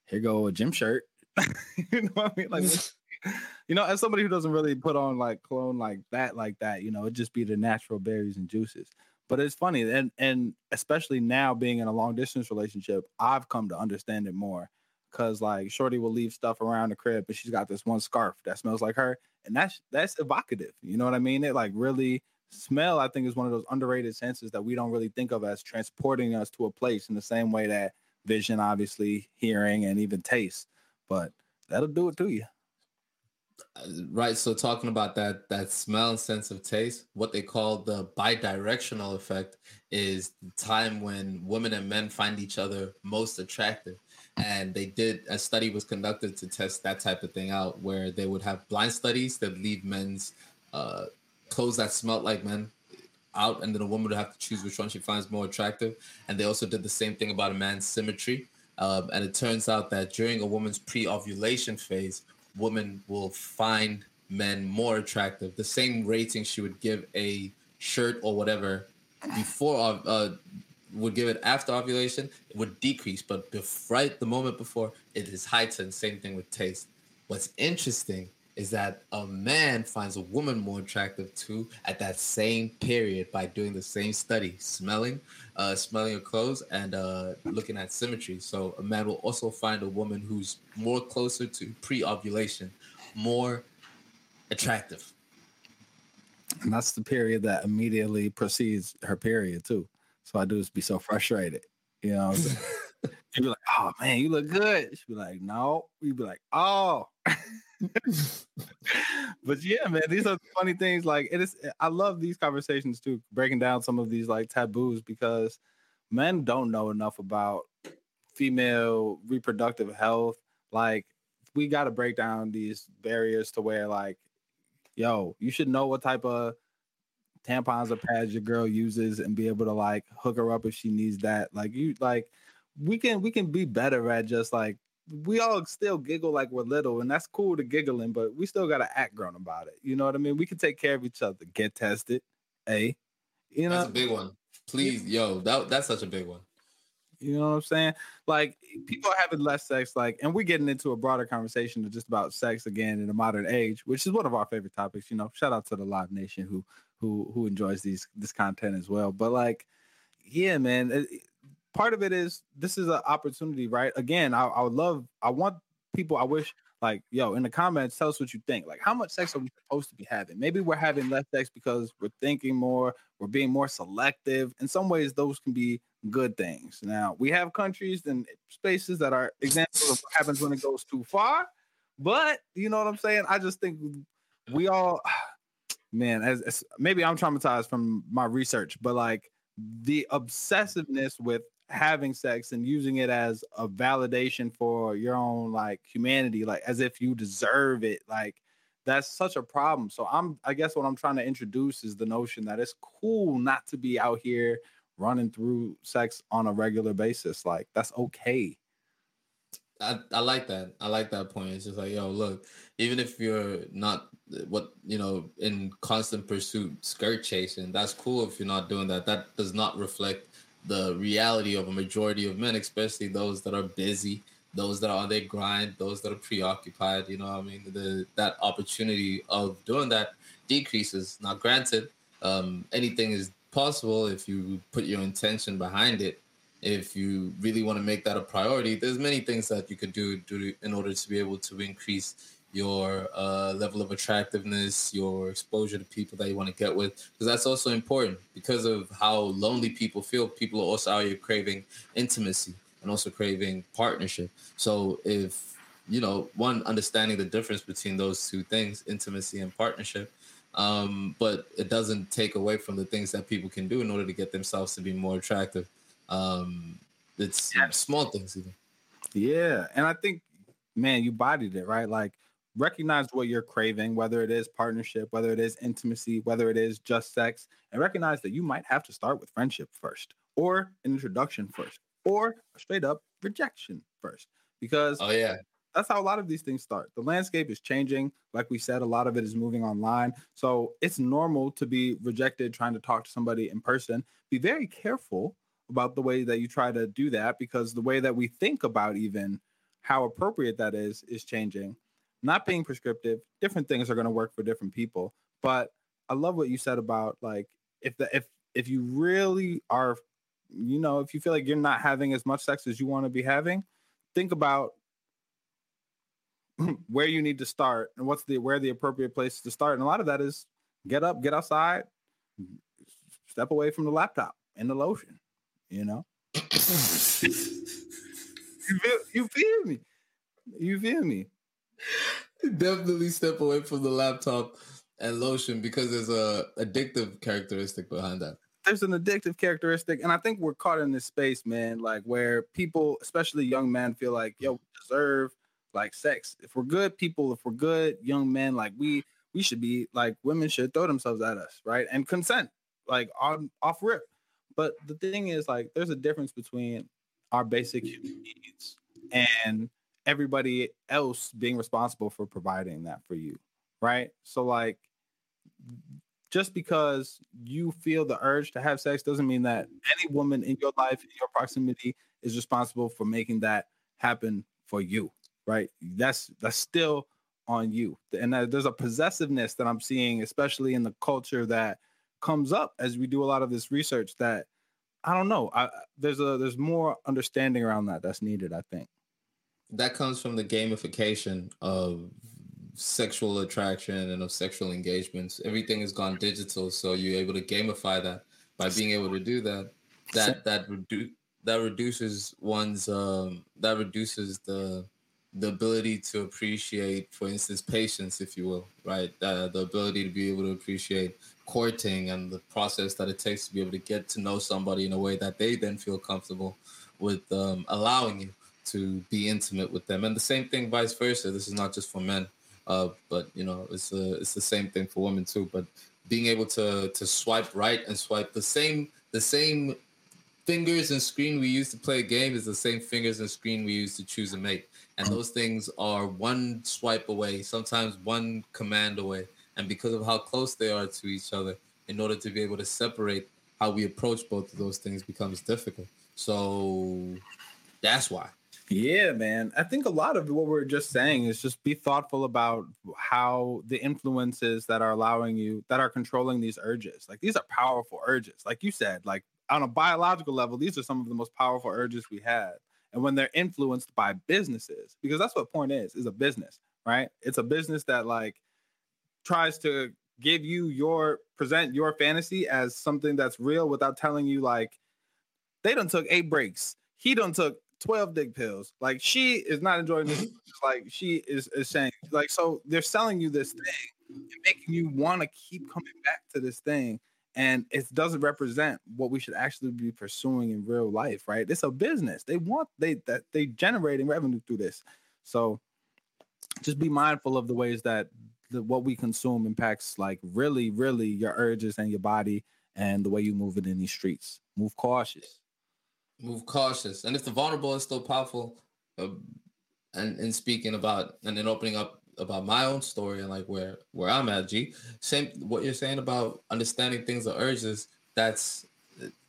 [SPEAKER 1] here go a gym shirt. you know what I mean? Like you know, as somebody who doesn't really put on like cologne like that, like that, you know, it'd just be the natural berries and juices. But it's funny, and and especially now being in a long distance relationship, I've come to understand it more because like Shorty will leave stuff around the crib, but she's got this one scarf that smells like her, and that's that's evocative. You know what I mean? It like really smell. I think is one of those underrated senses that we don't really think of as transporting us to a place in the same way that vision, obviously, hearing, and even taste. But that'll do it to you.
[SPEAKER 2] Right. So talking about that that smell and sense of taste, what they call the bidirectional effect is the time when women and men find each other most attractive. And they did a study was conducted to test that type of thing out, where they would have blind studies that leave men's uh, clothes that smelled like men out, and then a woman would have to choose which one she finds more attractive. And they also did the same thing about a man's symmetry. Um, and it turns out that during a woman's pre-ovulation phase, women will find men more attractive. The same rating she would give a shirt or whatever before uh, would give it after ovulation it would decrease, but bef- right the moment before it is heightened. Same thing with taste. What's interesting is that a man finds a woman more attractive too at that same period by doing the same study, smelling, uh, smelling her clothes and uh, looking at symmetry. So a man will also find a woman who's more closer to pre-ovulation, more attractive.
[SPEAKER 1] And that's the period that immediately precedes her period too. So I do is be so frustrated. You know, you'd be like, "Oh man, you look good." She'd be like, "No." You'd be like, "Oh." but yeah, man, these are funny things. Like it is, I love these conversations too, breaking down some of these like taboos because men don't know enough about female reproductive health. Like we got to break down these barriers to where like, yo, you should know what type of tampons or pads your girl uses and be able to like hook her up if she needs that. Like you like we can we can be better at just like we all still giggle like we're little, and that's cool to giggling, but we still gotta act grown about it. You know what I mean? We can take care of each other, get tested, a, you know,
[SPEAKER 2] that's a big one. Please, yo, that that's such a big one.
[SPEAKER 1] You know what I'm saying? Like people are having less sex, like, and we're getting into a broader conversation of just about sex again in the modern age, which is one of our favorite topics. You know, shout out to the Live Nation who who who enjoys these this content as well. But like, yeah, man, it, part of it is this is an opportunity, right? Again, I, I would love, I want people, I wish, like, yo, in the comments, tell us what you think. Like, how much sex are we supposed to be having? Maybe we're having less sex because we're thinking more, we're being more selective. In some ways, those can be good things. Now, we have countries and spaces that are examples of what happens when it goes too far. But you know what I'm saying? I just think we all, man, as, as maybe I'm traumatized from my research, but like the obsessiveness with having sex and using it as a validation for your own like humanity like as if you deserve it like that's such a problem so i'm i guess what i'm trying to introduce is the notion that it's cool not to be out here running through sex on a regular basis like that's okay
[SPEAKER 2] I, I like that. I like that point. It's just like, yo, look, even if you're not what you know in constant pursuit, skirt chasing, that's cool if you're not doing that. That does not reflect the reality of a majority of men, especially those that are busy, those that are on their grind, those that are preoccupied. You know, I mean, the that opportunity of doing that decreases. Now, granted, um, anything is possible if you put your intention behind it. If you really want to make that a priority, there's many things that you could do, do in order to be able to increase your uh, level of attractiveness, your exposure to people that you want to get with, because that's also important. Because of how lonely people feel, people are also out here craving intimacy and also craving partnership. So if you know, one understanding the difference between those two things, intimacy and partnership, um, but it doesn't take away from the things that people can do in order to get themselves to be more attractive. Um, it's yeah. small things even.
[SPEAKER 1] Yeah, and I think, man, you bodied it right. Like recognize what you're craving, whether it is partnership, whether it is intimacy, whether it is just sex, and recognize that you might have to start with friendship first, or an introduction first, or a straight up rejection first. Because
[SPEAKER 2] oh yeah,
[SPEAKER 1] that's how a lot of these things start. The landscape is changing. Like we said, a lot of it is moving online. So it's normal to be rejected trying to talk to somebody in person. Be very careful about the way that you try to do that because the way that we think about even how appropriate that is is changing not being prescriptive different things are going to work for different people but i love what you said about like if the if if you really are you know if you feel like you're not having as much sex as you want to be having think about where you need to start and what's the where the appropriate place to start. And a lot of that is get up, get outside, step away from the laptop and the lotion. You know, you feel you feel me? You feel me?
[SPEAKER 2] Definitely step away from the laptop and lotion because there's a addictive characteristic behind that.
[SPEAKER 1] There's an addictive characteristic, and I think we're caught in this space, man. Like where people, especially young men, feel like, yo, we deserve like sex. If we're good people, if we're good young men, like we we should be like women should throw themselves at us, right? And consent, like on off rip. But the thing is, like, there's a difference between our basic human needs and everybody else being responsible for providing that for you, right? So, like, just because you feel the urge to have sex doesn't mean that any woman in your life, in your proximity, is responsible for making that happen for you, right? That's that's still on you. And there's a possessiveness that I'm seeing, especially in the culture that comes up as we do a lot of this research that I don't know. I, there's a there's more understanding around that that's needed. I think
[SPEAKER 2] that comes from the gamification of sexual attraction and of sexual engagements. Everything has gone digital, so you're able to gamify that by being able to do that. That that reduce that reduces one's um, that reduces the the ability to appreciate, for instance, patience, if you will, right? Uh, the ability to be able to appreciate courting and the process that it takes to be able to get to know somebody in a way that they then feel comfortable with um, allowing you to be intimate with them. And the same thing, vice versa. This is not just for men, uh, but you know, it's a, it's the same thing for women too. But being able to to swipe right and swipe the same the same fingers and screen we use to play a game is the same fingers and screen we use to choose a mate. And those things are one swipe away, sometimes one command away. And because of how close they are to each other, in order to be able to separate how we approach both of those things becomes difficult. So that's why.
[SPEAKER 1] Yeah, man. I think a lot of what we're just saying is just be thoughtful about how the influences that are allowing you, that are controlling these urges. Like these are powerful urges. Like you said, like on a biological level, these are some of the most powerful urges we have and when they're influenced by businesses because that's what porn is is a business right it's a business that like tries to give you your present your fantasy as something that's real without telling you like they don't took eight breaks he don't took 12 dick pills. Like she is not enjoying this. Like she is, is saying like so they're selling you this thing and making you want to keep coming back to this thing and it doesn't represent what we should actually be pursuing in real life right? It's a business. They want they that they generating revenue through this. So just be mindful of the ways that the, what we consume impacts like really really your urges and your body and the way you move it in these streets. Move cautious
[SPEAKER 2] move cautious and if the vulnerable is still powerful uh, and and speaking about and then opening up about my own story and like where where I'm at, G. Same what you're saying about understanding things are urges. That's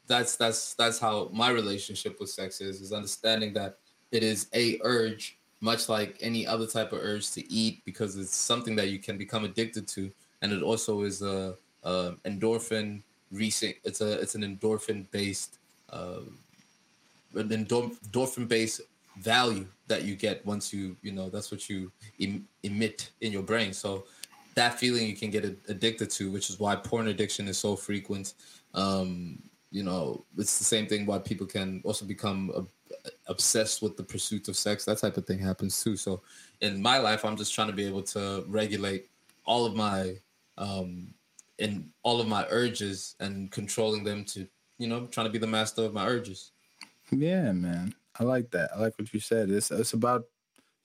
[SPEAKER 2] that's that's that's how my relationship with sex is. Is understanding that it is a urge, much like any other type of urge to eat, because it's something that you can become addicted to, and it also is a, a endorphin recent. It's a it's an endorphin based. Uh, then endorphin based value that you get once you you know that's what you em- emit in your brain. So that feeling you can get addicted to which is why porn addiction is so frequent. Um you know it's the same thing why people can also become obsessed with the pursuit of sex. That type of thing happens too. So in my life i'm just trying to be able to regulate all of my um in all of my urges and controlling them to you know trying to be the master of my urges
[SPEAKER 1] yeah man I like that. I like what you said. It's it's about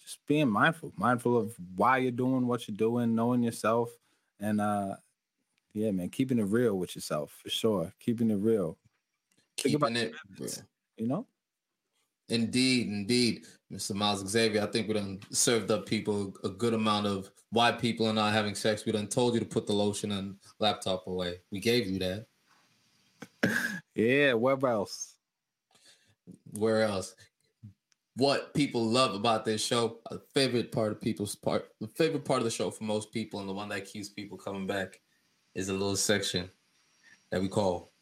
[SPEAKER 1] just being mindful, mindful of why you're doing what you're doing, knowing yourself, and uh, yeah, man, keeping it real with yourself for sure. Keeping it real.
[SPEAKER 2] Keeping it real.
[SPEAKER 1] You know.
[SPEAKER 2] Indeed, indeed, Mr. Miles Xavier. I think we done served up people a good amount of why people are not having sex. We done told you to put the lotion and laptop away. We gave you that.
[SPEAKER 1] yeah. Where else?
[SPEAKER 2] where else? What people love about this show, a favorite part of people's part, the favorite part of the show for most people, and the one that keeps people coming back, is a little section that we call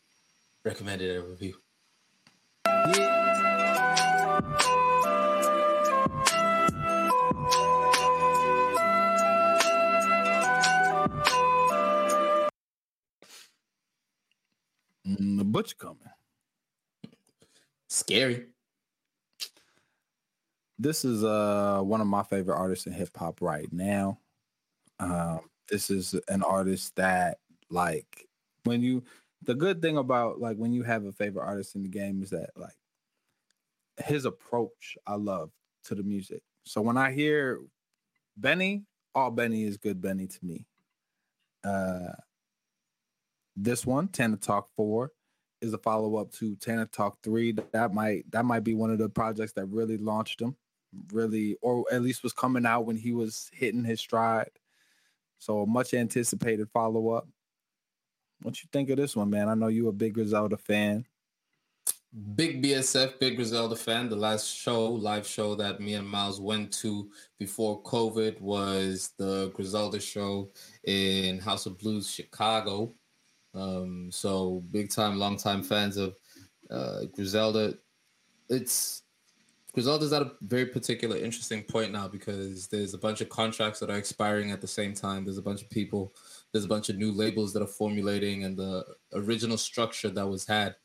[SPEAKER 2] recommended and review.
[SPEAKER 1] Mm, the butcher coming.
[SPEAKER 2] Scary.
[SPEAKER 1] This is uh one of my favorite artists in hip hop right now. Um, this is an artist that like when you the good thing about like when you have a favorite artist in the game is that like his approach I love to the music. So when I hear Benny, all Benny is good Benny to me. Uh this one, Tana Talk 4, is a follow-up to Tana Talk 3. That might that might be one of the projects that really launched him, really, or at least was coming out when he was hitting his stride. So a much anticipated follow-up. What you think of this one, man? I know you a big Griselda fan.
[SPEAKER 2] Big BSF, big Griselda fan. The last show, live show that me and Miles went to before COVID was the Griselda show in House of Blues, Chicago. Um, so big time, long time fans of uh, Griselda. It's Griselda's at a very particular, interesting point now because there's a bunch of contracts that are expiring at the same time. There's a bunch of people, there's a bunch of new labels that are formulating, and the original structure that was had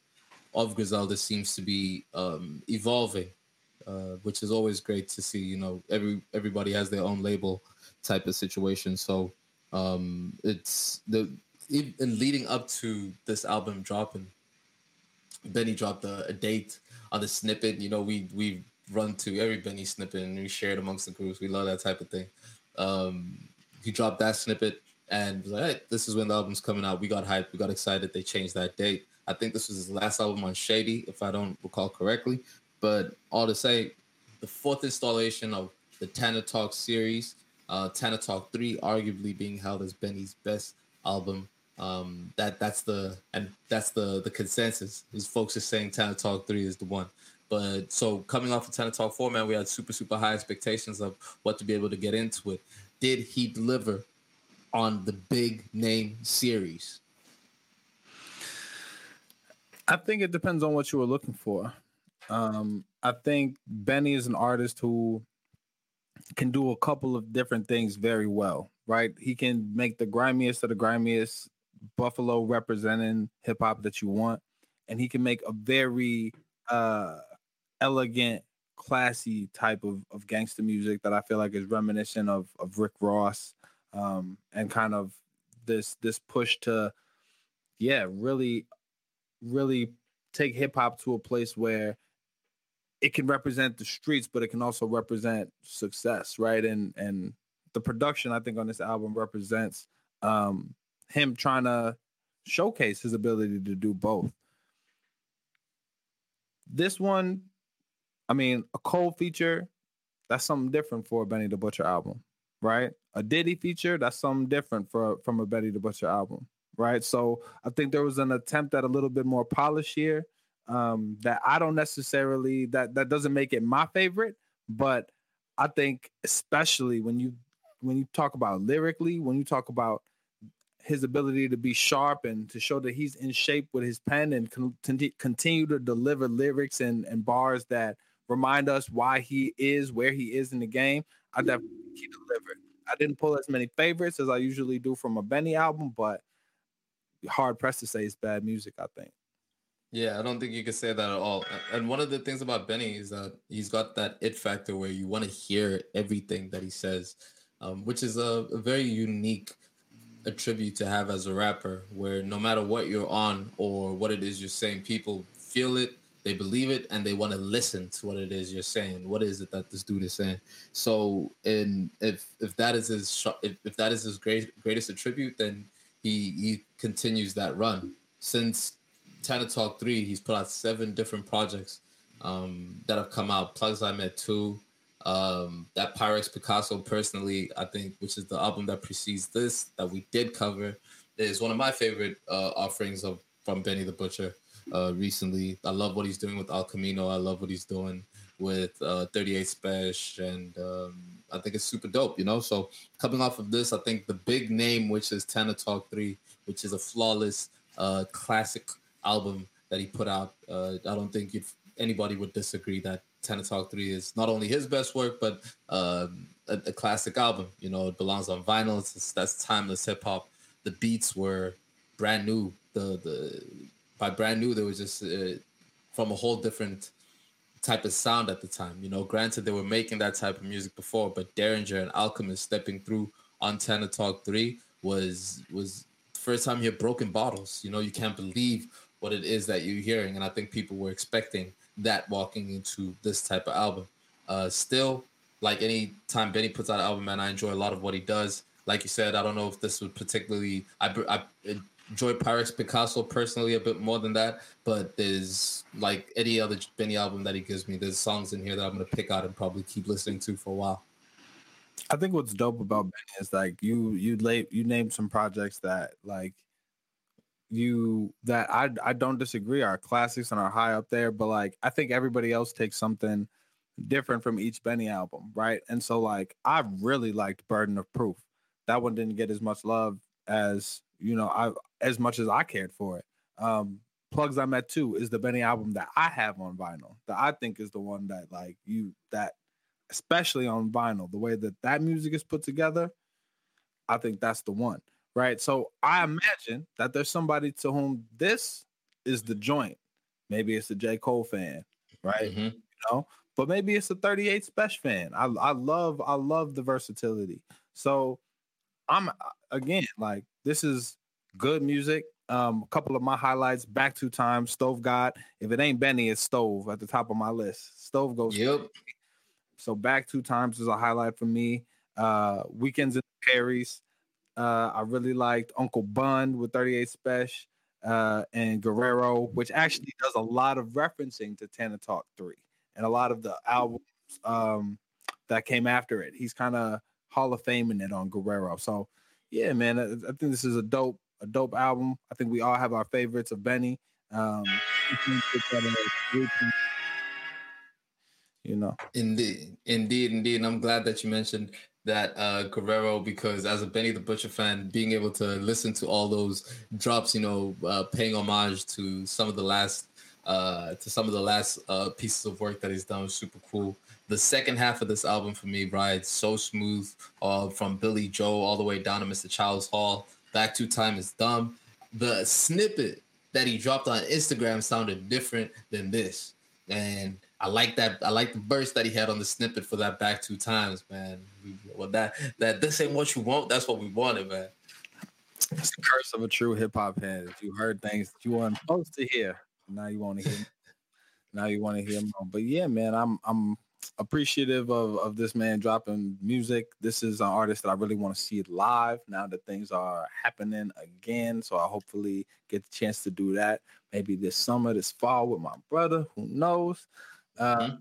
[SPEAKER 2] of Griselda seems to be um, evolving, uh, which is always great to see. You know, every everybody has their own label type of situation. So um, it's the in leading up to this album dropping, Benny dropped a, a, date on the snippet. You know, we we run to every Benny snippet and we share it amongst the groups. We love that type of thing. Um, he dropped that snippet and was like, hey, this is when the album's coming out. We got hyped. We got excited. They changed that date. I think this was his last album on Shady, if I don't recall correctly. But all to say, the fourth installation of the Tana Talk series, uh, Tana Talk 3, arguably being held as Benny's best album um, that that's the and that's the the consensus. Is folks are saying Tana Talk three is the one. But so coming off of Tana Talk four, man, we had super super high expectations of what to be able to get into it. Did he deliver on the big name series?
[SPEAKER 1] I think it depends on what you were looking for. Um, I think Benny is an artist who can do a couple of different things very well, right? He can make the grimiest of the grimiest Buffalo representing hip hop that you want, and he can make a very uh, elegant, classy type of, of gangster music that I feel like is reminiscent of of Rick Ross, um, and kind of this this push to, yeah, really, really take hip hop to a place where it can represent the streets, but it can also represent success, right? And and the production I think on this album represents um, him trying to showcase his ability to do both. This one, I mean, a Cole feature, that's something different for a Benny the Butcher album, right? A Diddy feature, that's something different for from a Benny the Butcher album, right? So I think there was an attempt at a little bit more polish here. Um, that I don't necessarily that that doesn't make it my favorite, but I think especially when you when you talk about lyrically, when you talk about his ability to be sharp and to show that he's in shape with his pen and con- continue to deliver lyrics and, and bars that remind us why he is where he is in the game. I definitely he delivered. I didn't pull as many favorites as I usually do from a Benny album, but hard pressed to say it's bad music. I think.
[SPEAKER 2] Yeah, I don't think you can say that at all. And one of the things about Benny is that he's got that it factor where you want to hear everything that he says, um, which is a, a very unique attribute to have as a rapper where no matter what you're on or what it is you're saying, people feel it, they believe it, and they want to listen to what it is you're saying. What is it that this dude is saying? So, and if if that is his if, if that is his great greatest attribute, then he he continues that run. Since Tana Talk three, he's put out seven different projects um, that have come out. Plugs I met two, um, that Pyrex Picasso, personally, I think, which is the album that precedes this that we did cover, is one of my favorite uh, offerings of from Benny the Butcher. Uh, recently, I love what he's doing with El Camino. I love what he's doing with uh, 38 Spesh, and um, I think it's super dope. You know, so coming off of this, I think the big name, which is Tana Talk Three, which is a flawless uh, classic album that he put out. Uh, I don't think anybody would disagree that Tana Talk 3 is not only his best work, but uh, a, a, classic album. You know, it belongs on vinyl. It's, that's timeless hip hop. The beats were brand new. The the by brand new, there was just uh, from a whole different type of sound at the time. You know, granted they were making that type of music before, but Daringer and Alchemist stepping through on Tana Talk Three was was first time you hear broken bottles. You know, you can't believe what it is that you're hearing, and I think people were expecting that walking into this type of album. Uh, still, like any time Benny puts out an album, man, I enjoy a lot of what he does. Like you said, I don't know if this would particularly I, I enjoy Pyrex Picasso personally a bit more than that, but there's like any other Benny album that he gives me, there's songs in here that I'm gonna pick out and probably keep listening to for a while.
[SPEAKER 1] I think what's dope about Benny is like you you lay you named some projects that like you that I I don't disagree are classics and are high up there, but like I think everybody else takes something different from each Benny album, right? And so like I really liked Burden of Proof. That one didn't get as much love as you know I as much as I cared for it. Um Plugs I Met Too is the Benny album that I have on vinyl that I think is the one that like you that especially on vinyl the way that that music is put together I think that's the one right? So I imagine that there's somebody to whom this is the joint. Maybe it's a J. Cole fan, right? Mm-hmm. You know, but maybe it's a 38 Spesh fan. I, I love I love the versatility. So I'm again like this is good music. Um, a couple of my highlights back two times. Stove God. If it ain't Benny, it's Stove at the top of my list. Stove goes.
[SPEAKER 2] Yep.
[SPEAKER 1] So back two times is a highlight for me. Uh, weekends in Paris. Uh, I really liked Uncle Bun with 38 Spesh uh, and Guerrero, which actually does a lot of referencing to Tana Talk 3 and a lot of the albums um, that came after it. He's kind of Hall of Fame in it on Guerrero. So yeah, man, I, I, think this is a dope, a dope album. I think we all have our favorites of Benny. Um, you know.
[SPEAKER 2] Indeed, indeed, indeed. And I'm glad that you mentioned that uh, Guerrero because as a Benny the Butcher fan, being able to listen to all those drops, you know, uh, paying homage to some of the last uh, to some of the last uh, pieces of work that he's done was super cool. The second half of this album for me rides so smooth, uh, from Billy Joe all the way down to Mr. Childs Hall. Back to Time is dumb. The snippet that he dropped on Instagram sounded different than this, and I like that. I like the burst that he had on the snippet for that back two times, man. Well, that that this ain't what you want. That's what we wanted, man.
[SPEAKER 1] It's the curse of a true hip hop head. If you heard things that you weren't supposed to hear. Now you want to hear. now you want to hear more. But yeah, man, I'm I'm appreciative of of this man dropping music. This is an artist that I really want to see live now that things are happening again. So I hopefully get the chance to do that. Maybe this summer, this fall with my brother. Who knows? Uh, mm-hmm.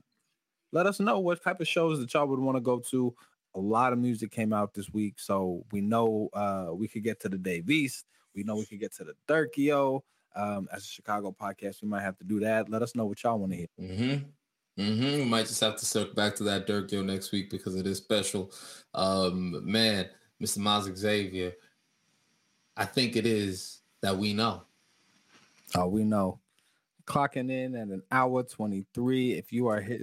[SPEAKER 1] Let us know what type of shows that y'all would want to go to. A lot of music came out this week, so we know uh, we could get to the Dave East. We know we could get to the Durkio. Um, as a Chicago podcast, we might have to do that. Let us know what y'all want to hear.
[SPEAKER 2] Mm-hmm. Mm-hmm. We might just have to circle back to that Durkio next week because it is special. Um, man, Mr. Miles Xavier, I think it is that we know.
[SPEAKER 1] Oh, we know clocking in at an hour 23. If you are he-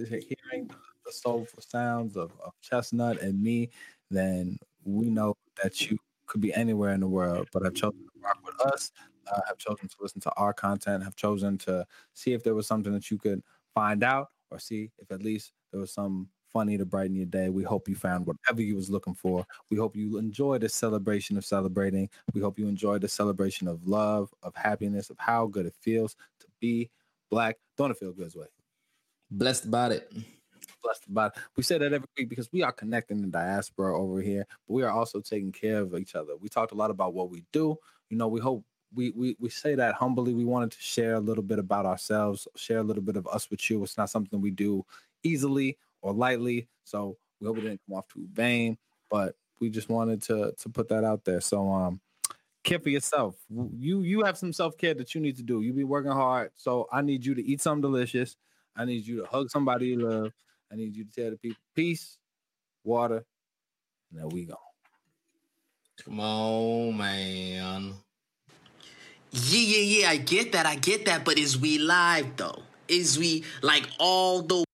[SPEAKER 1] hearing the soulful sounds of, of Chestnut and me, then we know that you could be anywhere in the world, but have chosen to rock with us, uh, have chosen to listen to our content, have chosen to see if there was something that you could find out or see if at least there was some funny to brighten your day. We hope you found whatever you was looking for. We hope you enjoy the celebration of celebrating. We hope you enjoy the celebration of love, of happiness, of how good it feels be black. Don't it feel good way?
[SPEAKER 2] Blessed about it.
[SPEAKER 1] Blessed about it. We say that every week because we are connecting the diaspora over here, but we are also taking care of each other. We talked a lot about what we do. You know, we hope we, we we say that humbly. We wanted to share a little bit about ourselves, share a little bit of us with you. It's not something we do easily or lightly. So we hope it didn't come off too vain, but we just wanted to to put that out there. So um care for yourself. You you have some self care that you need to do. You be working hard, so I need you to eat something delicious. I need you to hug somebody you love. I need you to tell the people peace, water, and there we go.
[SPEAKER 2] Come on, man.
[SPEAKER 3] Yeah, yeah, yeah. I get that. I get that. But is we live though? Is we like all the